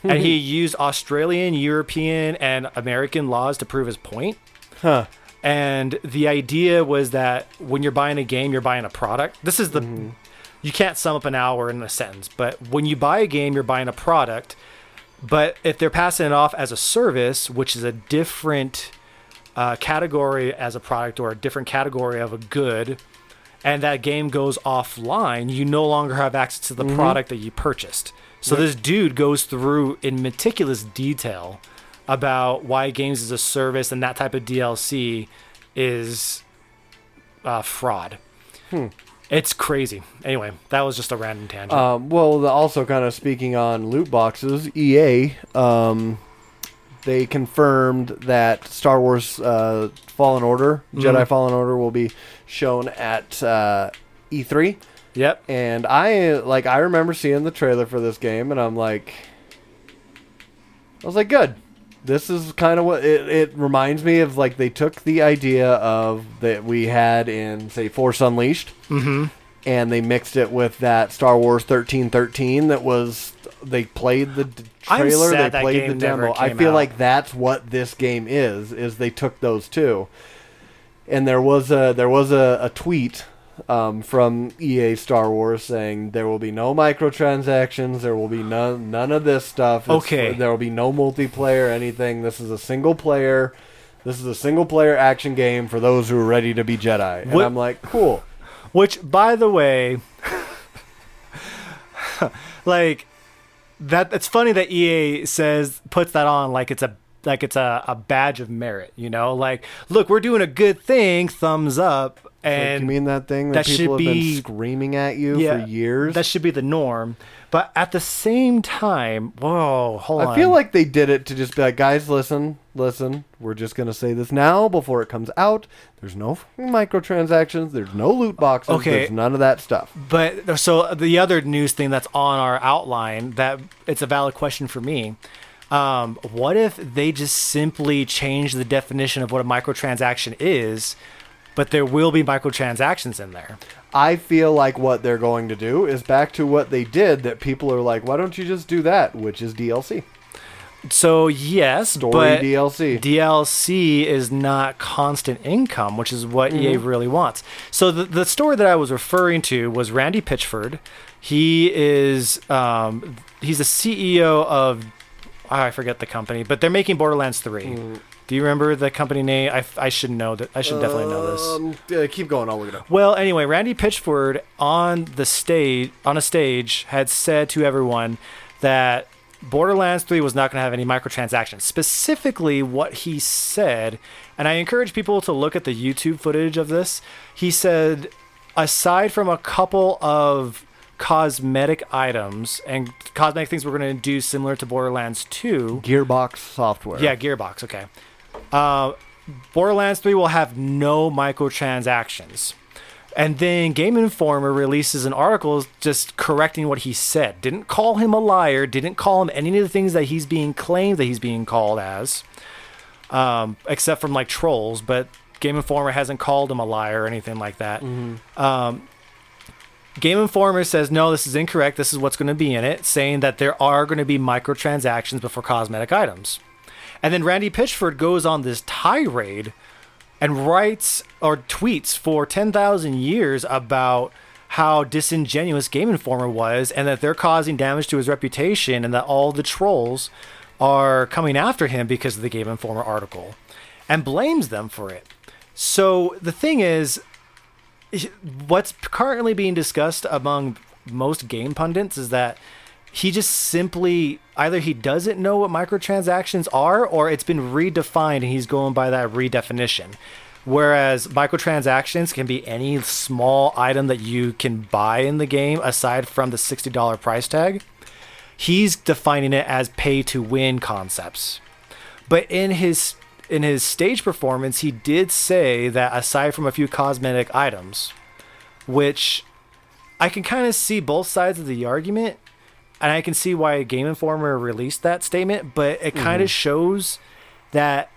and he used Australian, European, and American laws to prove his point. huh. And the idea was that when you're buying a game, you're buying a product. This is the you can't sum up an hour in a sentence, but when you buy a game, you're buying a product. But if they're passing it off as a service, which is a different uh, category as a product or a different category of a good, and that game goes offline, you no longer have access to the product that you purchased. So this dude goes through in meticulous detail about why games as a service and that type of DLC is uh, fraud. It's crazy. Anyway, that was just a random tangent. Um, well, also kind of speaking on loot boxes, EA, um, they confirmed that Star Wars uh, Fallen Order, Jedi Fallen Order, will be shown at uh, E3. yep. And I like I remember seeing the trailer for this game, and I'm like, I was like, good. This is kind of what it, it reminds me of. Like they took the idea of that we had in say Force Unleashed, Mm-hmm. and they mixed it with that Star Wars thirteen thirteen that was they played the d- trailer, they played the demo. I feel out. like that's what this game is. Is they took those two, and there was a there was a, a tweet um, from EA Star Wars saying there will be no microtransactions, there will be none none of this stuff. It's- Okay. there will be no multiplayer, anything. This is a single player. This is a single player action game for those who are ready to be Jedi. And What- I'm like, cool. Which, by the way, like that. It's funny that EA says puts that on like it's a like it's a, a badge of merit. You know, like look, we're doing a good thing. Thumbs up. Like, And you mean that thing that, that should people have be- been screaming at you Yeah, for years? that should be the norm. But at the same time, whoa, hold on. I feel like they did it to just be like, guys, listen, listen. We're just gonna say this now before it comes out. There's no fucking microtransactions. There's no loot boxes. Okay. There's none of that stuff. But so the other news thing that's on our outline that it's a valid question for me. Um, what if they just simply change the definition of what a microtransaction is, but there will be microtransactions in there? I feel like what they're going to do is back to what they did. That people are like, why don't you just do that? Which is DLC, So yes, story but DLC. DLC is not constant income, which is what EA really wants. So the the story that I was referring to was Randy Pitchford. He is um, he's the CEO of oh, I forget the company, but they're making Borderlands 3. Do you remember the company name? I, I should know that. I should definitely know this. Um, yeah, keep going. I'll look it up. Well, anyway, Randy Pitchford on the stage on a stage had said to everyone that Borderlands 3 was not going to have any microtransactions. Specifically, what he said, and I encourage people to look at the YouTube footage of this. He said, aside from a couple of cosmetic items and cosmetic things we're going to do similar to Borderlands 2, Gearbox Software. yeah, Gearbox. Okay. Uh, Borderlands 3 will have no microtransactions. And then Game Informer releases an article just correcting what he said. Didn't call him a liar, didn't call him any of the things that he's being claimed that he's being called as, um, except from like trolls. But Game Informer hasn't called him a liar or anything like that. Um, Game Informer says, no, this is incorrect. This is what's going to be in it, saying that there are going to be microtransactions before cosmetic items. And then Randy Pitchford goes on this tirade and writes or tweets for 10,000 years about how disingenuous Game Informer was and that they're causing damage to his reputation and that all the trolls are coming after him because of the Game Informer article and blames them for it. So the thing is, what's currently being discussed among most game pundits is that he just simply either he doesn't know what microtransactions are or it's been redefined and he's going by that redefinition. Whereas microtransactions can be any small item that you can buy in the game aside from the $60 price tag he's defining it as pay to win concepts. But in his in his stage performance he did say that aside from a few cosmetic items which I can kind of see both sides of the argument and I can see why Game Informer released that statement, but it kind of shows that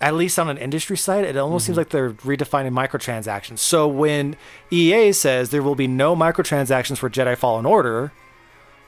at least on an industry side, it almost seems like they're redefining microtransactions. So when EA says there will be no microtransactions for Jedi Fallen Order,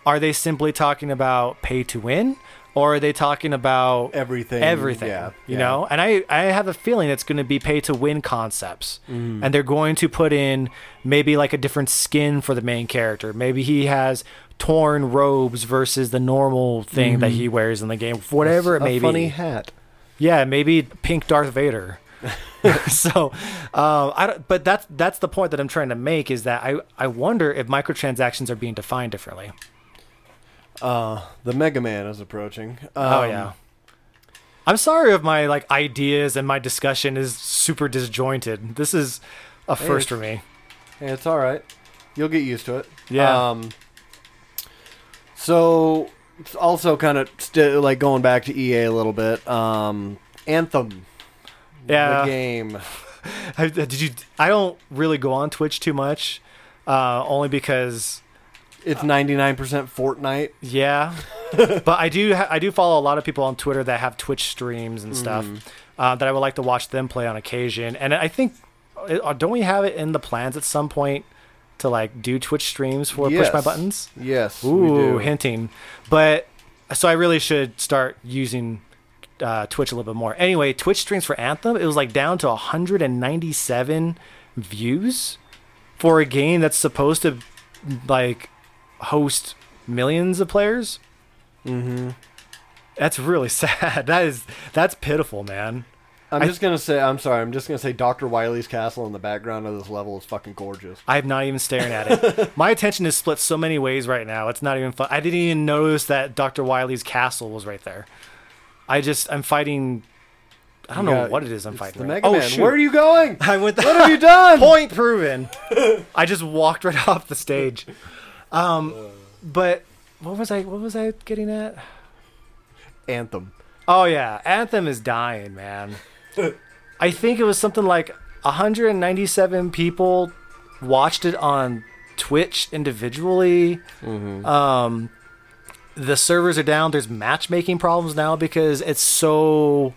are they simply talking about pay to win? Or are they talking about Everything. everything? Yeah. You yeah. know? And I, I have a feeling it's going to be pay to win concepts. Mm-hmm. And they're going to put in maybe like a different skin for the main character. Maybe he has torn robes versus the normal thing that he wears in the game. Whatever it Mm-hmm. A may funny be. hat. Yeah, maybe pink Darth Vader. so, um, I don't, but that's that's the point that I'm trying to make is that I I wonder if microtransactions are being defined differently. Uh, the Mega Man is approaching. oh Um, yeah. I'm sorry if my like ideas and my discussion is super disjointed. This is a Hey, first for me. Hey, it's all right. You'll get used to it. Yeah. Um, so, it's also kind of st- like going back to EA a little bit. Um, Anthem. Yeah. The game. I, did you? I don't really go on Twitch too much, uh, only because It's 99% Fortnite. Yeah, but I do ha- I do follow a lot of people on Twitter that have Twitch streams and stuff uh, that I would like to watch them play on occasion. And I think uh, don't we have it in the plans at some point to like do Twitch streams for push my buttons? Yes. we Ooh, do. hinting. But so I really should start using uh, Twitch a little bit more. Anyway, Twitch streams for Anthem it was like down to 197 views for a game that's supposed to like host millions of players. Mm-hmm. That's really sad. That is that's pitiful, man. I'm I- just gonna say. I'm sorry. I'm just gonna say. Doctor Wily's castle in the background of this level is fucking gorgeous. I'm not even staring at it. My attention is split so many ways right now. It's not even fun. I didn't even notice that Dr. Wily's castle was right there. I just I'm fighting. I don't You know what it is I'm fighting. The right Mega now. Man. Oh shoot! Where are you going? I went. The What have you done? Point proven. I just walked right off the stage. Um, but what was I? What was I getting at? Anthem. Oh yeah, Anthem is dying, man. I think it was something like 197 people watched it on Twitch individually. Um, the servers are down. There's matchmaking problems now because it's so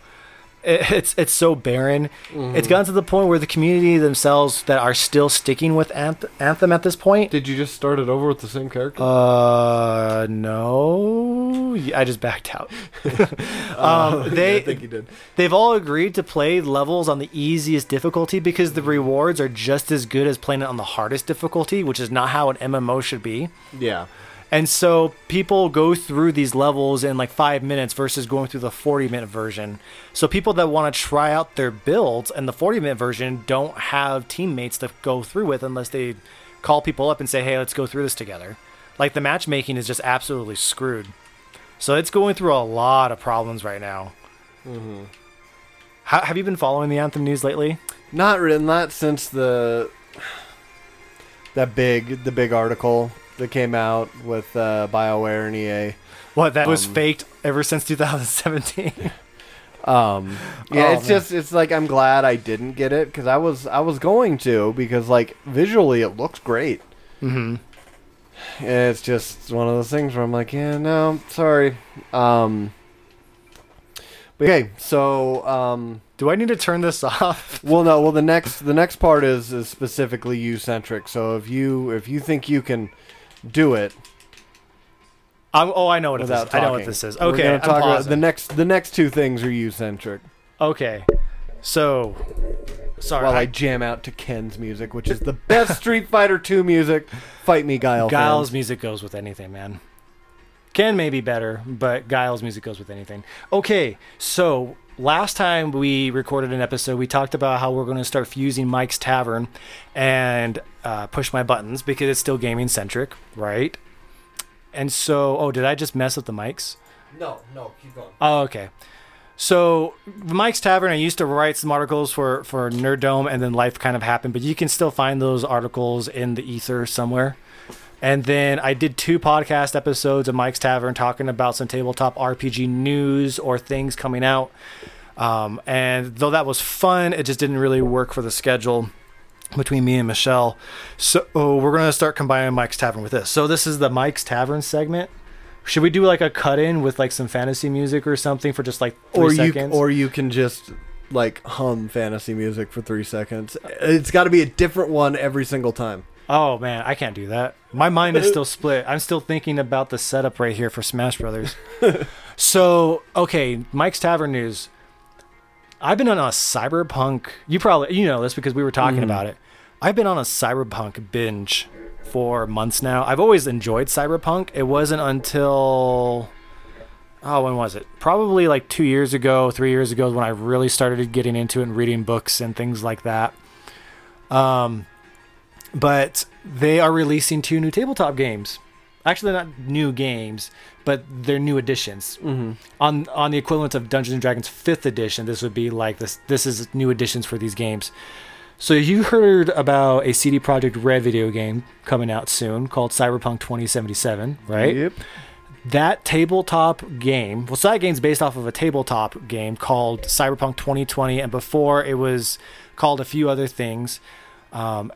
it's it's so barren. It's gotten to the point where the community themselves that are still sticking with Anth- Anthem at this point. Did you just start it over with the same character? Uh, no, I just backed out. um, they I think you did. they've all agreed to play levels on the easiest difficulty because the rewards are just as good as playing it on the hardest difficulty, which is not how an MMO should be. Yeah. And so people go through these levels in like five minutes versus going through the 40 minute version. So people that want to try out their builds and the 40 minute version don't have teammates to go through with unless they call people up and say, hey, let's go through this together. Like the matchmaking is just absolutely screwed. So it's going through a lot of problems right now. Mm-hmm. How, have you been following the Anthem news lately? Not really. Not since the that big the big article that came out with uh, Bioware and EA. What, that was Um, faked ever since 2017? Um, yeah, Oh, it's man. just it's like I'm glad I didn't get it because I was I was going to because like visually it looks great. Mm-hmm. It's just one of those things where I'm like, yeah, no, sorry. Um, but okay, so um, Do I need to turn this off? well, no, well the next the next part is is specifically you centric. So if you if you think you can do it I'm, oh, I know what it is. I talking, know what this is. we're Okay, gonna I'm talk about pausing. the next the next two things are you centric. Okay, so sorry, While I jam out to Ken's music, which is the best Street Fighter 2 music. Fight me, Guile. Guile's fans. music goes with anything, man. Ken may be better, but Guile's music goes with anything. Okay, so last time we recorded an episode, we talked about how we're going to start fusing Mike's Tavern and uh, push my buttons because it's still gaming centric, right? And so, oh, did I just mess up the mics? No, no, keep going. Oh, okay. So Mike's Tavern, I used to write some articles for for Nerd Dome, and then life kind of happened. But you can still find those articles in the ether somewhere. And then I did two podcast episodes of Mike's Tavern talking about some tabletop RPG news or things coming out. Um, and though that was fun, it just didn't really work for the schedule between me and Michelle. So we're gonna start combining Mike's Tavern with this. So this is the Mike's Tavern segment. Should we do like a cut in with like some fantasy music or something for just like three Or you, seconds? or you can just like hum fantasy music for three seconds. It's got to be a different one every single time. Oh man, I can't do that. My mind is still split. I'm still thinking about the setup right here for Smash Brothers. so okay, Mike's Tavern news. I've been on a cyberpunk. You probably you know this because we were talking Mhm. about it. I've been on a cyberpunk binge for months now. I've always enjoyed cyberpunk. It wasn't until oh, when was it? Probably like two years ago, three years ago, is when I really started getting into it and reading books and things like that. Um, but they are releasing two new tabletop games. Actually, not new games, but they're new editions Mm-hmm. on on the equivalent of Dungeons and Dragons fifth edition. This would be like this. This is new editions for these games. So you heard about a CD Projekt Red video game coming out soon called Cyberpunk 2077, right? Yep. That tabletop game, well, so that game's based off of a tabletop game called Cyberpunk 2020, and before it was called a few other things. Um,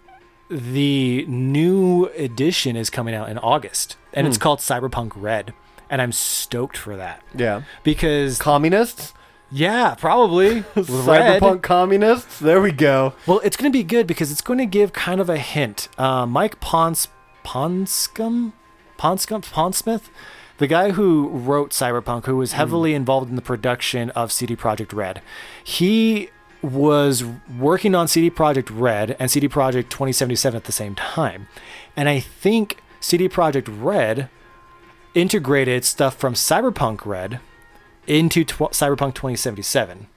the new edition is coming out in August, and it's Hmm. called Cyberpunk Red, and I'm stoked for that Yeah. because Communists? yeah, probably. Cyberpunk communists? There we go. Well, it's going to be good because it's going to give kind of a hint. Uh, Mike Pons Ponscom Ponscom Ponsmith, the guy who wrote Cyberpunk, who was heavily involved in the production of CD Projekt Red, he was working on CD Projekt Red and CD Projekt 2077 at the same time, and I think CD Projekt Red integrated stuff from Cyberpunk Red into tw- Cyberpunk 2077.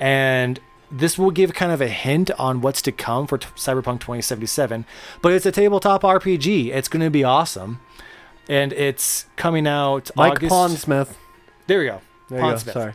And this will give kind of a hint on what's to come for t- Cyberpunk 2077. But it's a tabletop RPG. It's going to be awesome. And it's coming out Mike August. Pondsmith. There we go. There you go. Sorry.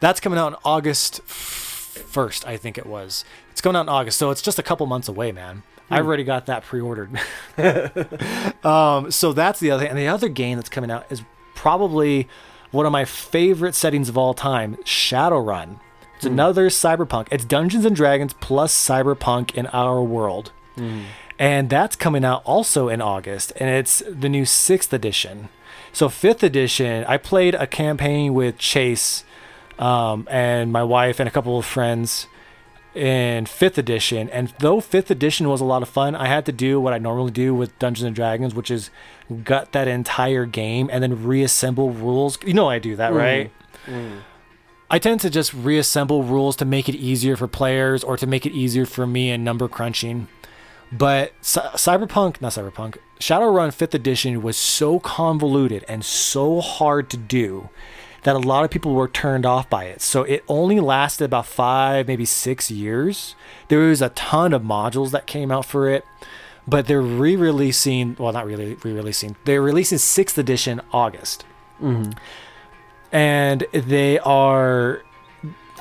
That's coming out on August 1st, I think it was. It's coming out in August, so it's just a couple months away, man. I've hmm. already got that pre-ordered. um, so that's the other thing. And the other game that's coming out is probably one of my favorite settings of all time, Shadowrun. It's hmm. another cyberpunk. It's Dungeons and Dragons plus cyberpunk in our world. Hmm. And that's coming out also in August, and it's the new sixth edition. So fifth edition, I played a campaign with Chase um, and my wife and a couple of friends in fifth edition. And though fifth edition was a lot of fun, I had to do what I normally do with Dungeons and Dragons, which is gut that entire game and then reassemble rules. You know I do that, right? I tend to just reassemble rules to make it easier for players or to make it easier for me in number crunching. But Cy- Cyberpunk, not Cyberpunk, Shadowrun 5th edition was so convoluted and so hard to do that a lot of people were turned off by it. So it only lasted about five, maybe six years. There was a ton of modules that came out for it, but they're re releasing, well, not really re releasing, they're releasing 6th edition August Mm-hmm. and they are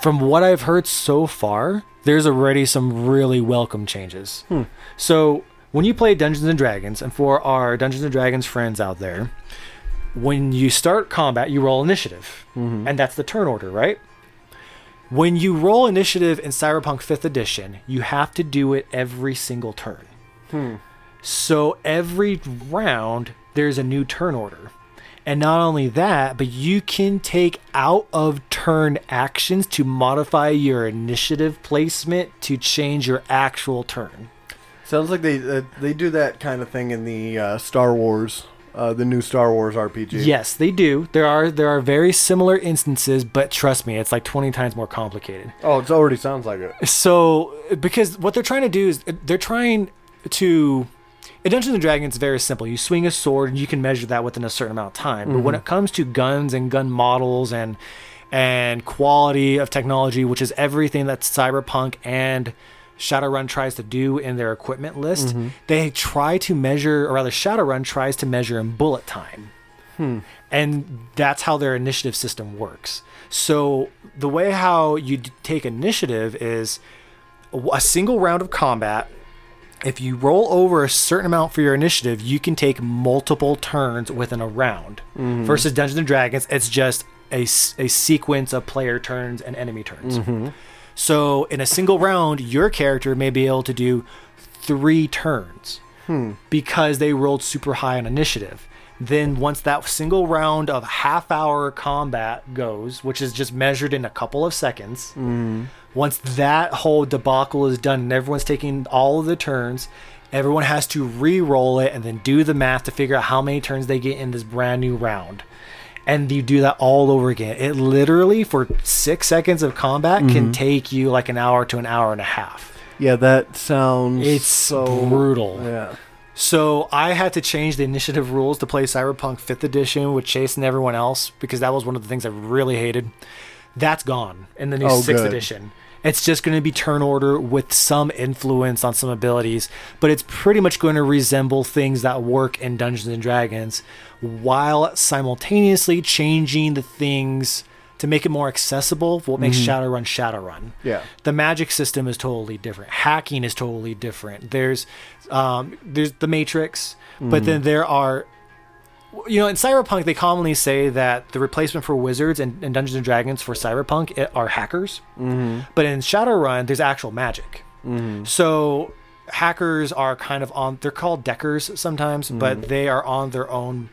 from what i've heard so far there's already some really welcome changes Hmm. so when you play dungeons and dragons and for our dungeons and dragons friends out there when you start combat, you roll initiative, and that's the turn order, right? When you roll initiative in Cyberpunk 5th Edition, you have to do it every single turn. So every round, there's a new turn order. And not only that, but you can take out of turn actions to modify your initiative placement to change your actual turn. Sounds like they uh, they do that kind of thing in the uh, Star Wars, uh, the new Star Wars RPG. Yes, they do. There are there are very similar instances, but trust me, it's like 20 times more complicated. Oh, it already sounds like it. So, because what they're trying to do is they're trying to. In Dungeons and Dragons, it's very simple. You swing a sword, and you can measure that within a certain amount of time. But when it comes to guns and gun models and and quality of technology, which is everything that Cyberpunk and Shadowrun tries to do in their equipment list, mm-hmm. they try to measure, or rather, Shadowrun tries to measure in bullet time hmm. and that's how their initiative system works. So the way how you d- take initiative is a- a single round of combat. If you roll over a certain amount for your initiative, you can take multiple turns within a round. Mm-hmm. Versus Dungeons and Dragons, it's just a, a sequence of player turns and enemy turns. Mm-hmm. So in a single round, your character may be able to do three turns hmm. because they rolled super high on initiative. Then once that single round of half hour combat goes, which is just measured in a couple of seconds, mm. once that whole debacle is done and everyone's taking all of the turns, everyone has to re-roll it and then do the math to figure out how many turns they get in this brand new round. And you do that all over again. It literally for six seconds of combat can mm-hmm. take you like an hour to an hour and a half. Yeah, that sounds. It's so brutal. Yeah. So I had to change the initiative rules to play Cyberpunk 5th edition with Chase and everyone else because that was one of the things I really hated. That's gone in the new Oh, 6th good. edition. It's just going to be turn order with some influence on some abilities, but it's pretty much going to resemble things that work in Dungeons and Dragons while simultaneously changing the things to make it more accessible what makes Shadowrun Shadowrun. Yeah. the magic system is totally different. Hacking is totally different. There's um there's the matrix but then there are you know in cyberpunk they commonly say that the replacement for wizards and, and dungeons and dragons for cyberpunk i- are hackers. Mm-hmm. But in shadowrun there's actual magic. Mm-hmm. So hackers are kind of on they're called deckers sometimes but mm-hmm. they are on their own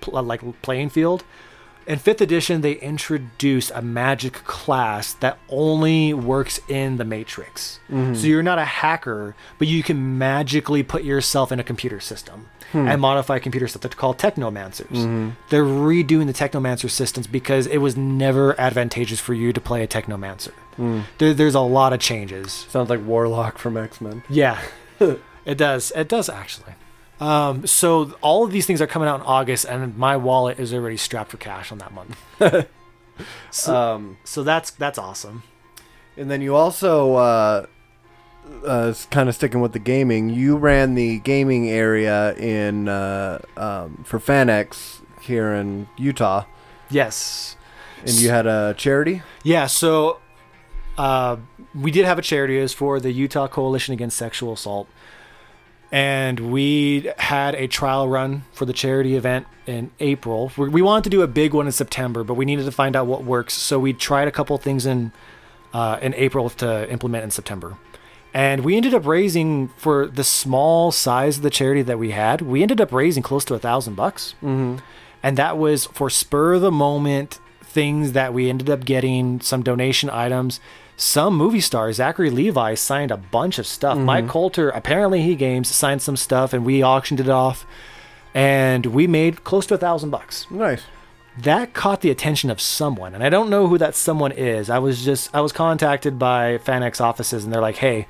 pl- like playing field in fifth edition, they introduce a magic class that only works in the Matrix. Mm-hmm. So you're not a hacker, but you can magically put yourself in a computer system hmm. and modify computer stuff. They're called technomancers. Mm-hmm. They're redoing the technomancer systems because it was never advantageous for you to play a technomancer. Hmm. There, there's a lot of changes. Sounds like Warlock from X Men. Yeah, it does. It does actually. Um, so all of these things are coming out in August, and my wallet is already strapped for cash on that month. so, Um, so that's that's awesome. and then you also, uh, uh, kind of sticking with the gaming, you ran the gaming area in uh, um, for FanX here in Utah, Yes. and you had a charity. Yeah. So uh, we did have a charity. It was for the Utah Coalition Against Sexual Assault, and we had a trial run for the charity event in April. We wanted to do a big one in September, but we needed to find out what works. So we tried a couple things in uh, in April to implement in September. And we ended up raising for the small size of the charity that we had. We ended up raising close to a thousand bucks, mm-hmm. and that was for spur of the moment things that we ended up getting some donation items. Some movie stars, Zachary Levi, signed a bunch of stuff. Mike Colter, apparently he games, signed some stuff, and we auctioned it off, and we made close to a thousand bucks. Nice. that caught the attention of someone and i don't know who that someone is. I was just i was contacted by FanX offices and they're like hey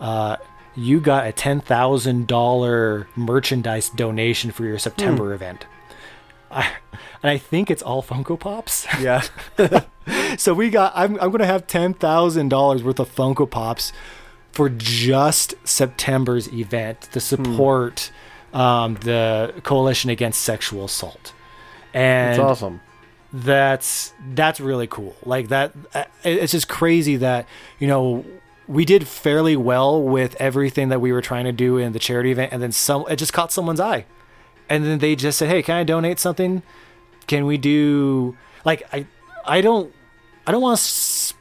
uh, you got a $10000 merchandise donation for your september event I, and i think it's all funko pops. Yeah. so we got i'm, I'm going to have $10000 worth of funko pops for just september's event to support um, the coalition against sexual assault. And That's awesome. that's that's really cool. Like that uh, it's just crazy that you know we did fairly well with everything that we were trying to do in the charity event and then some it just caught someone's eye and then they just said, "Hey, can I donate something? Can we do like I I don't I don't want to s-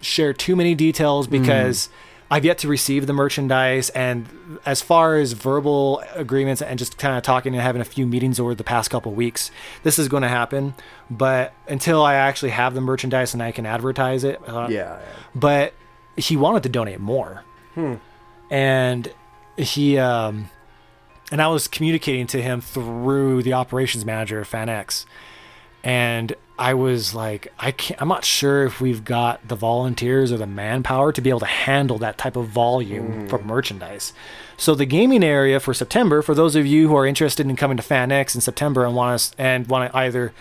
share too many details because I've yet to receive the merchandise and as far as verbal agreements and just kind of talking and having a few meetings over the past couple weeks, this is going to happen, but until I actually have the merchandise and I can advertise it, uh, Yeah. but he wanted to donate more and he um and i was communicating to him through the operations manager of FanX and i was like i can't i'm not sure if we've got the volunteers or the manpower to be able to handle that type of volume hmm. for merchandise. So the gaming area for september for those of you who are interested in coming to FanX in september and want to and want to either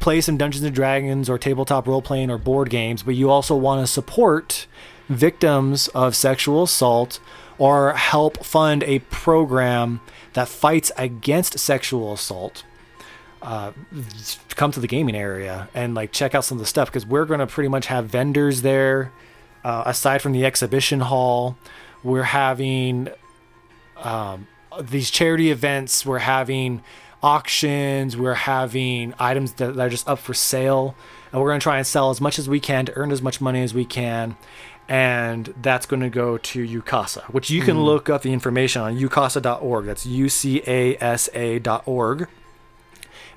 play some Dungeons and Dragons or tabletop role playing or board games, but you also want to support victims of sexual assault or help fund a program that fights against sexual assault. Uh, come to the gaming area and like check out some of the stuff because we're going to pretty much have vendors there. Uh, aside from the exhibition hall, we're having um, these charity events. We're having auctions. We're having items that, that are just up for sale, and we're going to try and sell as much as we can to earn as much money as we can. And that's going to go to UCASA, which you can hmm. look up the information on ucasa.org. That's U C A S A.org.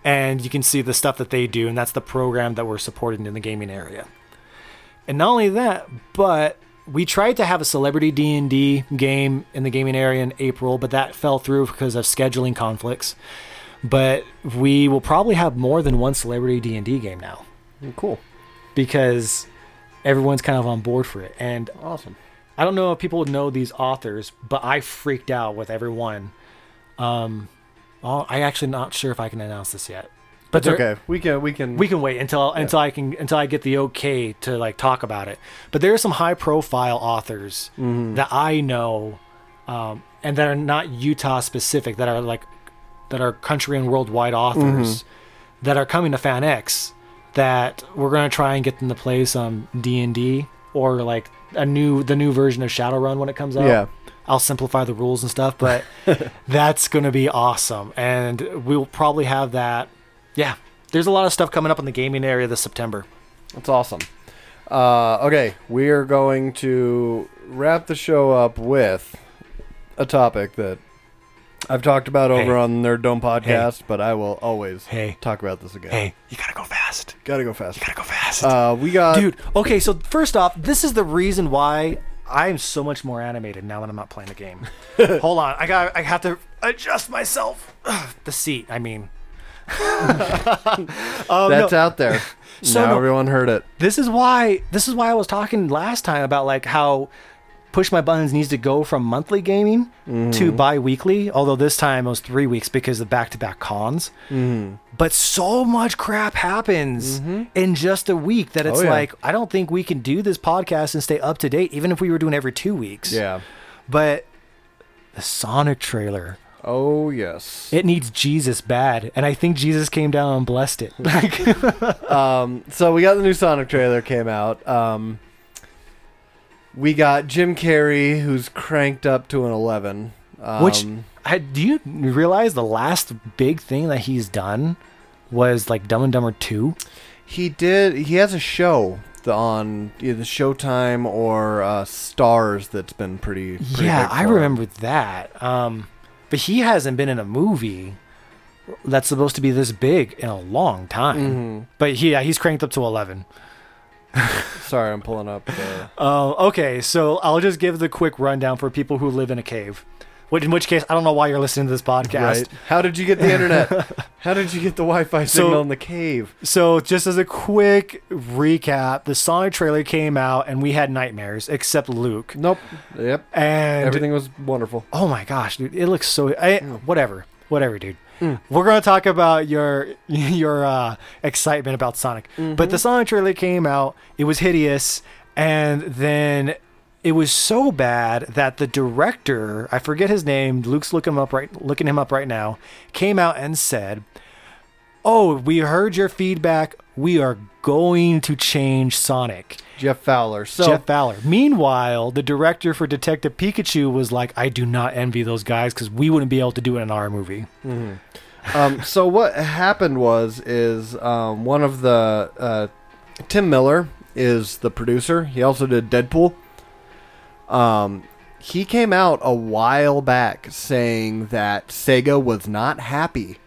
And you can see the stuff that they do, and that's the program that we're supporting in the gaming area. And not only that, but we tried to have a celebrity D&D game in the gaming area in April, but that fell through because of scheduling conflicts. But we will probably have more than one celebrity D&D game now Cool. because everyone's kind of on board for it. And Awesome. I don't know if people would know these authors, but I freaked out with everyone. Um, oh, I actually not sure if I can announce this yet. But It's okay. We can we can we can wait until until I can until I get the okay to like talk about it. But there are some high profile authors that I know, um, and that are not Utah specific. That are like that are country and worldwide authors that are coming to FanX. That we're gonna try and get them to play some D and D or like a new the new version of Shadowrun when it comes out. Yeah. I'll simplify the rules and stuff, but that's going to be awesome. And we'll probably have that. Yeah. There's a lot of stuff coming up in the gaming area this September. That's awesome. Uh, okay, we are going to wrap the show up with a topic that I've talked about over Hey. on Nerd Dome podcast, but I will always Hey. talk about this again. Hey, you got to go fast. Gotta go fast. Got to go fast. Uh, we got Dude, okay, so first off, this is the reason why I'm so much more animated now that I'm not playing the game. Hold on. I got I have to adjust myself. Ugh, the seat, I mean. um, no. that's out there. So now no- everyone heard it. this is why this is why I was talking last time about like how push my buttons needs to go from monthly gaming Mm-hmm. to bi-weekly although this time it was three weeks because of back-to-back cons Mm-hmm. but so much crap happens in just a week that it's Oh, yeah. like i don't think we can do this podcast and stay up to date even if we were doing every two weeks Yeah. but the sonic trailer Oh yes. it needs jesus bad and i think jesus came down and blessed it like Um, so we got the new Sonic trailer came out. Um, we got Jim Carrey, who's cranked up to an eleven. Um, Which I, do you realize the last big thing that he's done was like Dumb and Dumber Two? he did. He has a show on either Showtime or uh, Stars that's been pretty. pretty Yeah, I for him. remember that. Um, but he hasn't been in a movie that's supposed to be this big in a long time. Mhm. But he, yeah, he's cranked up to eleven. Sorry, I'm pulling up. The, Uh, okay, so I'll just give the quick rundown for people who live in a cave. Which, in which case, I don't know why you're listening to this podcast. right? How did you get the internet? How did you get the Wi-Fi So- signal in the cave? So, just as a quick recap, the Sonic trailer came out and we had nightmares, except Luke. Nope. Yep. And Everything was wonderful. oh my gosh, dude, it looks so. I, Whatever, whatever, dude. Mm. We're gonna talk about your your uh, excitement about Sonic, but the Sonic trailer came out. It was hideous, and then it was so bad that the director, I forget his name, Luke's looking him up right, looking him up right now, came out and said, "Oh, we heard your feedback. We are going to change Sonic." Jeff Fowler. So Jeff Fowler. Meanwhile, the director for Detective Pikachu was like, "I do not envy those guys because we wouldn't be able to do it in our movie." Um, so what happened was is um, one of the uh, Tim Miller is the producer. He also did Deadpool. Um, he came out a while back saying that Sega was not happy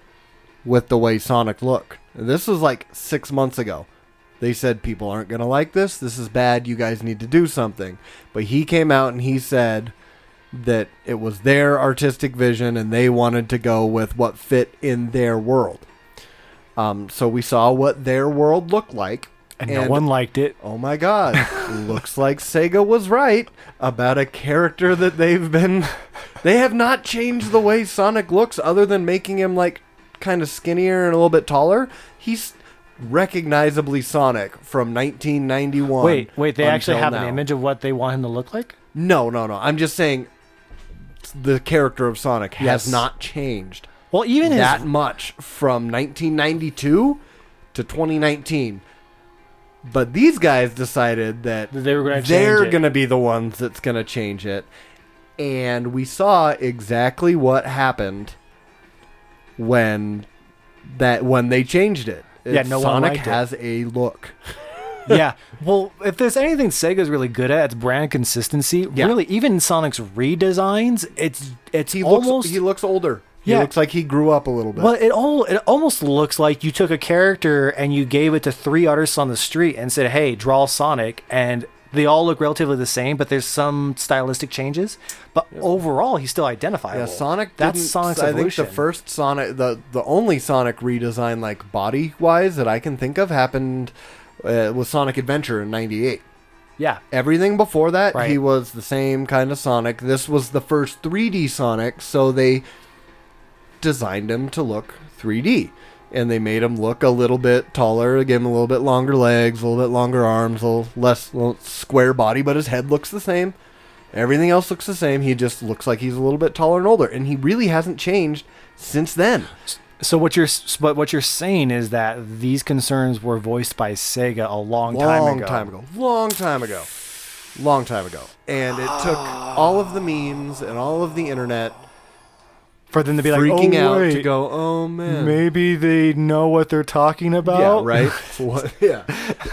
with the way Sonic looked. This was like six months ago. They said people aren't gonna like this. This is bad. You guys need to do something. But he came out and he said that it was their artistic vision and they wanted to go with what fit in their world. Um, so we saw what their world looked like. And, no one liked it. Oh my god. Looks like Sega was right about a character that they've been they have not changed the way Sonic looks other than making him like kind of skinnier and a little bit taller. He's recognizably Sonic from 1991. Wait, wait, they actually have an image of what they want him to look like? No, no, no. I'm just saying the character of Sonic has not changed Well, even his that much from 1992 to 2019. But these guys decided that That they were gonna they're going to be the ones that's going to change it. And we saw exactly what happened when that when they changed it. Yeah, no one Sonic it. has a look. yeah. Well, if there's anything Sega's really good at, it's brand consistency. Yeah. Really, even Sonic's redesigns, it's it's He almost looks he looks older. He Yeah. looks like he grew up a little bit. well, it all it almost looks like you took a character and you gave it to three artists on the street and said, "Hey, draw Sonic," and they all look relatively the same, but there's some stylistic changes. But overall, he's still identifiable. Yeah, Sonic. That's Sonic's I evolution. think the first Sonic, the the only Sonic redesign, like body wise, that I can think of, happened uh, with Sonic Adventure in '98. Yeah, Everything before that, Right. he was the same kind of Sonic. This was the first 3D Sonic, so they designed him to look 3D. And they made him look a little bit taller, gave him a little bit longer legs, a little bit longer arms, a little less little square body, but his head looks the same. Everything else looks the same. He just looks like he's a little bit taller and older, and he really hasn't changed since then. So what you're but what you're saying is that these concerns were voiced by Sega a long, time ago. Long ago. time ago. Long time ago. Long time ago. And it took all of the memes and all of the internet For them to be like, freaking oh, out wait, to go, oh man. maybe they know what they're talking yeah, about. right? what, yeah.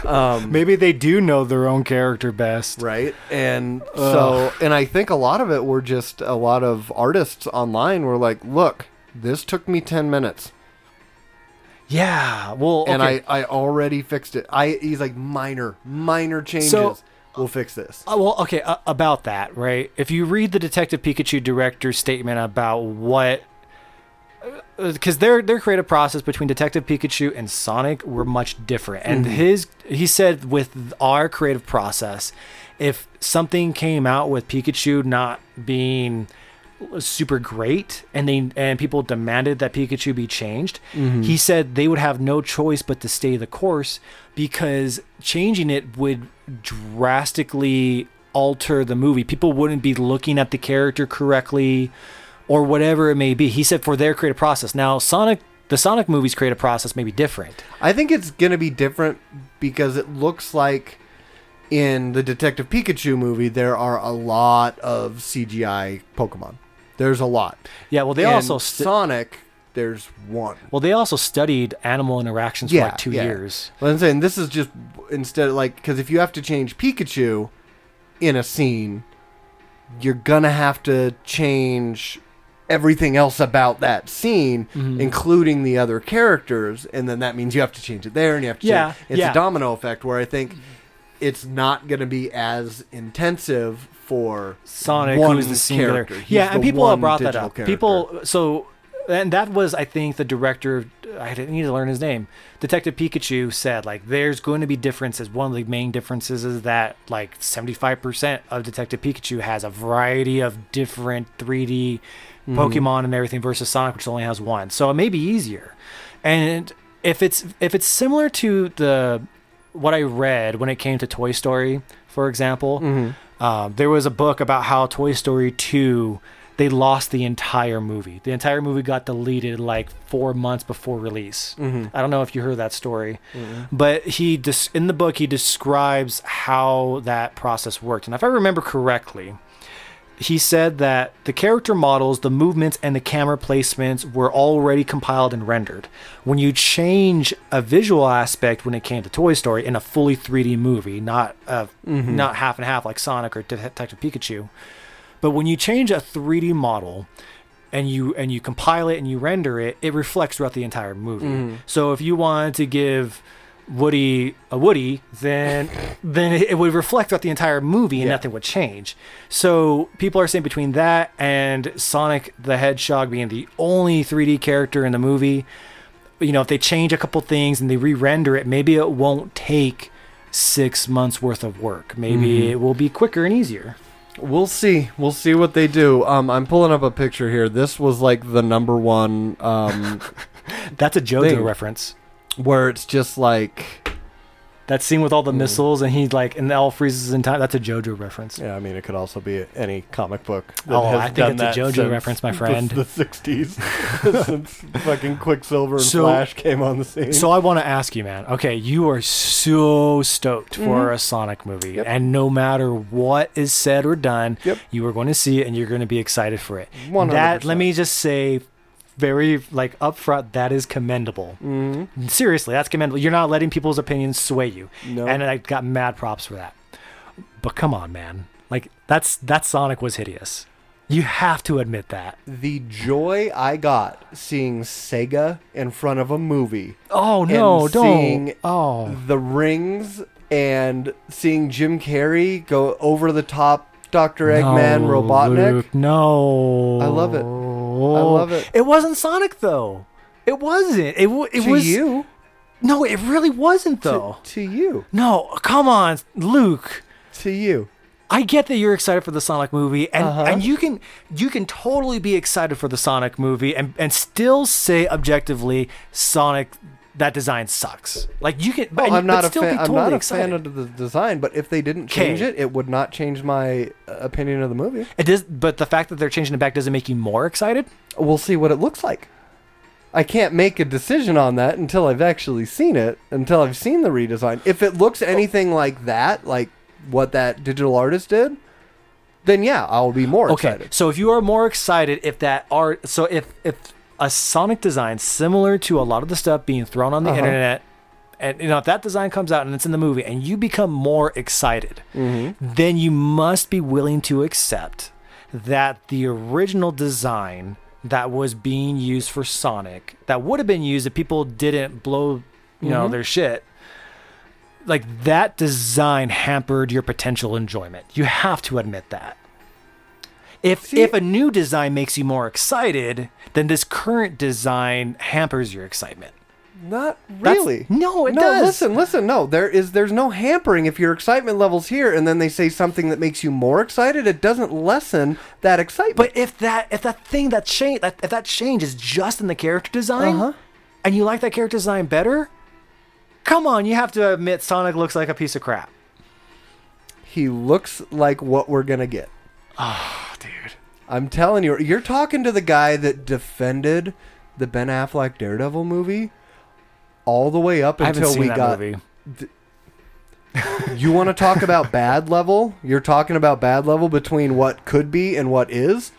Um, Maybe they do know their own character best. right? And so, and I think a lot of it were just a lot of artists online were like, look, this took me 10 minutes Yeah. Well, and okay. I, I already fixed it. I He's like, minor, minor changes. So- we'll fix this. Uh, well, okay, uh, about that, right? If you read the Detective Pikachu director's statement about what because their their creative process between Detective Pikachu and Sonic were much different. And his he said with our creative process, if something came out with Pikachu not being super great and they and people demanded that Pikachu be changed, mm-hmm. he said they would have no choice but to stay the course because changing it would drastically alter the movie. People wouldn't be looking at the character correctly or whatever it may be. He said for their creative process. Now, Sonic the Sonic movies creative process may be different. I think it's gonna be different because it looks like in the Detective Pikachu movie there are a lot of CGI Pokemon. There's a lot. Yeah, well they And also stu- Sonic. There's one. well they also studied animal interactions for Yeah, like 2 yeah. years. But I'm saying this is just instead of like because if you have to change Pikachu in a scene, you're gonna have to change everything else about that scene, Mm-hmm. including the other characters, and then that means you have to change it there, and you have to. Yeah, change. it's yeah. a domino effect where I think it's not gonna be as intensive for Sonic, one who's the singular. character. He's Yeah, and people have brought that up. character. People, so, and that was, I think, the director. I didn't need to learn his name. Detective Pikachu said, like, there's going to be differences. One of the main differences is that, like, 75% of Detective Pikachu has a variety of different 3D Mm-hmm. Pokemon and everything versus Sonic, which only has one. So it may be easier. And if it's if it's similar to the what I read when it came to Toy Story, for example, Mm-hmm. Um, there was a book about how Toy Story 2 they lost the entire movie. The entire movie got deleted like four months before release. Mm-hmm. I don't know if you heard that story, but he des- in the book he describes how that process worked. And if I remember correctly, he said that the character models, the movements, and the camera placements were already compiled and rendered. When you change a visual aspect when it came to Toy Story in a fully 3D movie, not uh, not half and half like Sonic or Detective Pikachu, but when you change a 3D model and you and you compile it and you render it, it reflects throughout the entire movie. So if you wanted to give Woody a Woody, then then it would reflect throughout the entire movie and Yeah. nothing would change. So people are saying between that and Sonic the Hedgehog being the only 3D character in the movie, you know, if they change a couple things and they re-render it, maybe it won't take six months worth of work. Maybe it will be quicker and easier. We'll see. We'll see what they do. Um, I'm pulling up a picture here. This was like the number one, um, That's a JoJo Thing. reference. Where it's just like, That scene with all the missiles and he like and it all freezes in time. That's a JoJo reference. yeah. I mean, it could also be any comic book. That Oh, has I think done it's a JoJo reference, my friend. The, 60s, since fucking Quicksilver and So- Flash came on the scene. So I want to ask you, man. Okay, you are so stoked for a Sonic movie, Mm-hmm. Yep. and no matter what is said or done, Yep. you are going to see it, and you're going to be excited for it. 100%. That let me just say, very like upfront, that is commendable. Mhm. Seriously, that's commendable. You're not letting people's opinions sway you, No. and I got mad props for that. But come on, man. Like that's that Sonic was hideous. You have to admit that. the joy I got seeing Sega in front of a movie, Oh no, don't. seeing oh. the rings, and seeing Jim Carrey go over the top Dr. Eggman No, Robotnik. Luke, no. I love it. I love it. It wasn't Sonic though. It wasn't. It w- it to was you. No, it really wasn't To, though. to you. No, come on, Luke. To you. I get that you're excited for the Sonic movie, and, Uh-huh. and you can you can totally be excited for the Sonic movie and, and still say objectively Sonic that design sucks. Like you can, but, Well, I'm not but a still fan. be I'm totally not a excited. fan of the design, but if they didn't change 'Kay. it, it would not change my uh, opinion of the movie. It does, but the fact that they're changing it back doesn't make you more excited. We'll see what it looks like. I can't make a decision on that until I've actually seen it, until I've seen the redesign. If it looks anything like that, like what that digital artist did, then yeah, I'll be more Okay, excited. so if you are more excited if that art, so if if a Sonic design similar to a lot of the stuff being thrown on the Uh-huh. internet, and you know if that design comes out and it's in the movie, and you become more excited, Mhm. then you must be willing to accept that the original design that was being used for Sonic, that would have been used if people didn't blow, you know, Mhm. their shit. Like that design hampered your potential enjoyment. You have to admit that. If See- if a new design makes you more excited, then this current design hampers your excitement. Not That's- really. no, it no, does. listen, listen. No, there is. There's no hampering if your excitement levels here, and then they say something that makes you more excited. It doesn't lessen that excitement. But if that if that thing that change that if that change is just in the character design, Uh-huh. and you like that character design better, come on, you have to admit Sonic looks like a piece of crap. he looks like what we're gonna get. Dude. I'm telling you, you're talking to the guy that defended the Ben Affleck Daredevil movie all the way up I haven't until seen we that got. movie. You want to talk about bad level? You're talking about bad level between what could be and what is.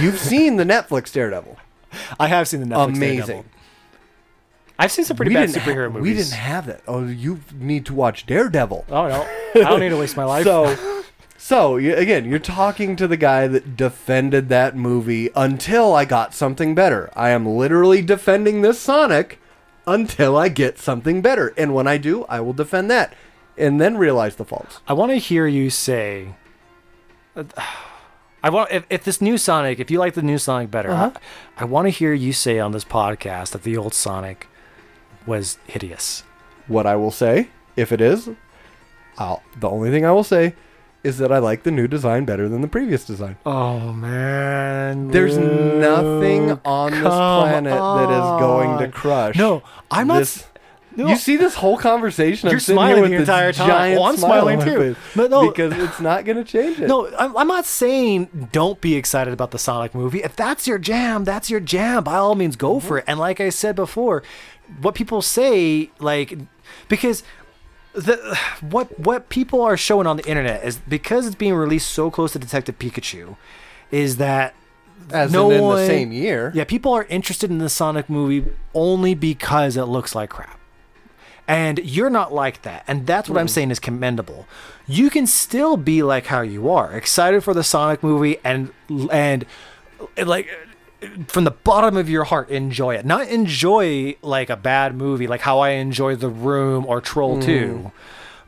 You've seen the Netflix Daredevil. I have seen the Netflix Amazing. Daredevil. I've seen some pretty bad didn't superhero ha- movies. We didn't have that. Oh, you need to watch Daredevil. Oh no, I don't need to waste my life. So, so you, again, you're talking to the guy that defended that movie until I got something better. I am literally defending this Sonic until I get something better, and when I do, I will defend that, and then realize the faults. I want to hear you say. I want if, if this new Sonic, if you like the new Sonic better, Uh-huh. I, I want to hear you say on this podcast that the old Sonic was hideous. What I will say, if it is, I'll, the only thing I will say is that I like the new design better than the previous design. Oh man, There's nothing on this planet that is going to crush. No, I'm not. this- no, You see this whole conversation? You're I'm sitting here smiling with the this entire time. giant Oh, I'm smiling too. But no- because it's not going to change it. No, I'm, I'm not saying don't be excited about the Sonic movie. If that's your jam, that's your jam. By all means, go for mm-hmm. it. And like I said before, what people say, like, because the what what people are showing on the internet is because it's being released so close to Detective Pikachu, is that As no in, in one- the same year. yeah people are interested in the Sonic movie only because it looks like crap. And you're not like that. And that's what I'm mm. saying is commendable. You can still be like how you are, excited for the Sonic movie and and like from the bottom of your heart enjoy it. Not enjoy like a bad movie like how I enjoy The Room or Troll 2,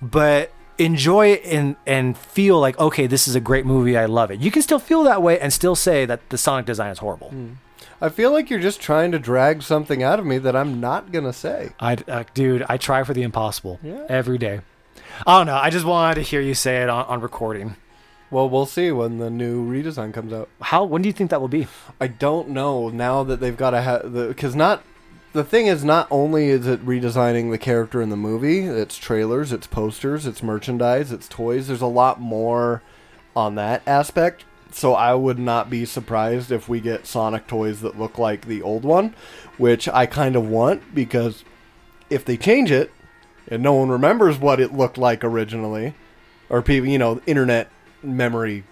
but enjoy it and and feel like okay, this is a great movie. I love it. You can still feel that way and still say that the Sonic design is horrible. I feel like you're just trying to drag something out of me that I'm not gonna say. I, uh, dude, I try for the impossible Yeah. every day. I don't know. I just wanted to hear you say it on, on recording. Well, we'll see when the new redesign comes out. How? When do you think that will be? I don't know now that they've got to have the because not the thing is not only is it redesigning the character in the movie, it's trailers, it's posters, it's merchandise, it's toys. There's a lot more on that aspect. So I would not be surprised if we get Sonic toys that look like the old one, which I kind of want because if they change it and no one remembers what it looked like originally, or people, you know, internet memory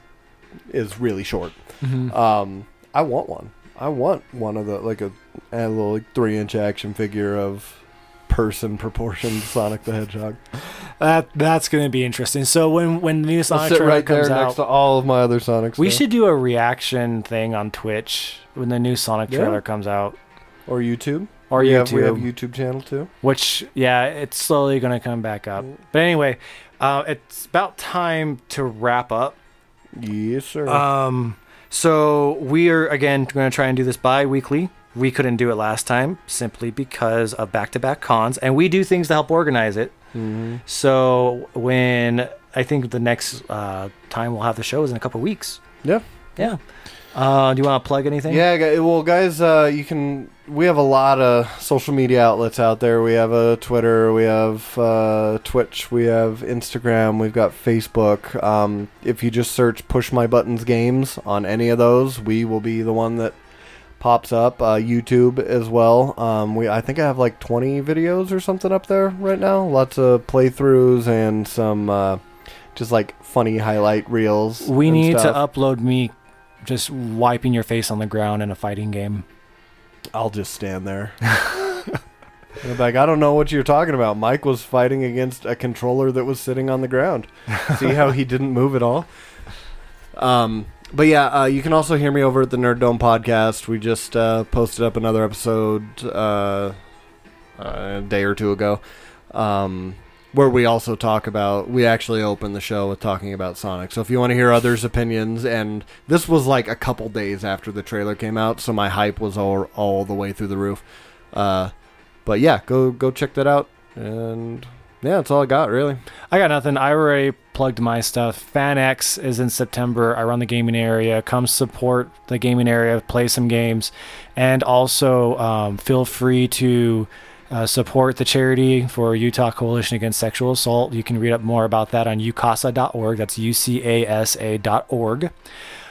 is really short. Um, I want one. I want one of the like a, a little like three inch action figure of person proportioned Sonic the Hedgehog. That that's going to be interesting. So when when the new Sonic I'll sit right there comes next out, to all of my other Sonic. we stuff. should do a reaction thing on Twitch when the new Sonic Yeah. trailer comes out, or YouTube or we YouTube. Have, we have YouTube channel too. which yeah, it's slowly going to come back up. But anyway, uh, it's about time to wrap up. Yes, sir. Um, so we are again going to try and do this bi-weekly. We couldn't do it last time simply because of back-to-back cons, and we do things to help organize it. hmm So when I think the next uh, time we'll have the show is in a couple weeks. Yeah. Yeah. Uh, do you want to plug anything? Yeah, gu- well, guys, uh, you can. We have a lot of social media outlets out there. We have a Twitter, we have uh, Twitch, we have Instagram, we've got Facebook. Um, if you just search "Push My Buttons Games" on any of those, we will be the one that pops up. Uh, YouTube as well. Um, we I think I have like 20 videos or something up there right now. Lots of playthroughs and some uh, just like funny highlight reels. We and need stuff. to upload me just wiping your face on the ground in a fighting game. I'll just stand there. Like, I don't know what you're talking about. Mike was fighting against a controller that was sitting on the ground. See how he didn't move at all? Um, but yeah, uh, you can also hear me over at the Nerd Dome podcast. We just uh, posted up another episode uh, a day or two ago, um, where we also talk about. We actually open the show with talking about Sonic. So if you want to hear others' opinions, and this was like a couple days after the trailer came out, so my hype was all all the way through the roof. Uh, but yeah, go go check that out. And yeah, that's all I got really. I got nothing. I already plugged my stuff. FanX is in September. I run the gaming area. Come support the gaming area, play some games, and also um, feel free to uh, support the charity for Utah Coalition Against Sexual Assault. You can read up more about that on ucasa.org. That's U-C-A-S-A.org.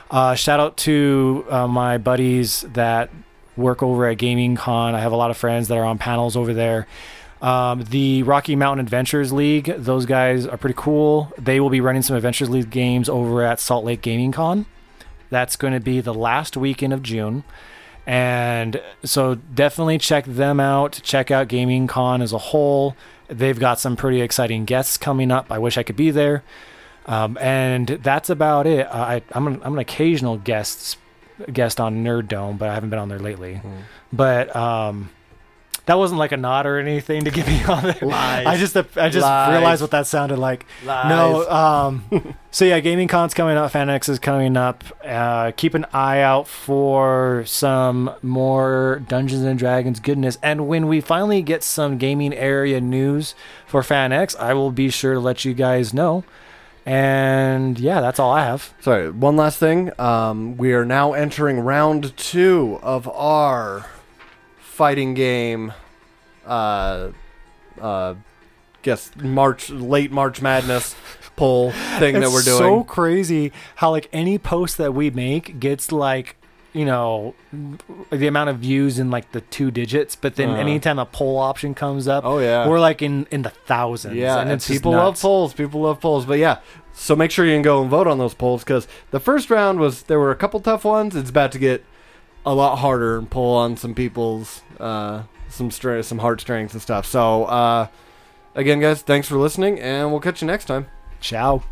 Uh, shout out to uh, my buddies that work over at Gaming Con. I have a lot of friends that are on panels over there. Um, the Rocky Mountain Adventures League, those guys are pretty cool. They will be running some Adventures League games over at Salt Lake Gaming Con. That's going to be the last weekend of June. And so definitely check them out. Check out Gaming Con as a whole. They've got some pretty exciting guests coming up. I wish I could be there. Um, and that's about it. I, I'm, an, I'm an occasional guest guest on Nerd Dome, but I haven't been on there lately. But um, that wasn't like a nod or anything to get me on there. Lies. I just I just Lies. realized what that sounded like. Lies. No, um, so yeah, Gaming Con's coming up. FanX is coming up. Uh, keep an eye out for some more Dungeons and Dragons goodness. And when we finally get some gaming area news for FanX, I will be sure to let you guys know. And yeah, that's all I have. Sorry, one last thing. Um, we are now entering round two of our fighting game. Uh, uh, guess March, late March Madness poll thing that we're doing. It's so crazy how like any post that we make gets like you know, the amount of views in like the two digits, but then Uh. anytime a poll option comes up, Oh yeah. we're like in in the thousands. Yeah, and and it's people love polls. People love polls. But yeah, so make sure you can go and vote on those polls because the first round was there were a couple tough ones. It's about to get a lot harder and pull on some people's uh, some str- some heartstrings and stuff. So uh, again, guys, thanks for listening, and we'll catch you next time. Ciao.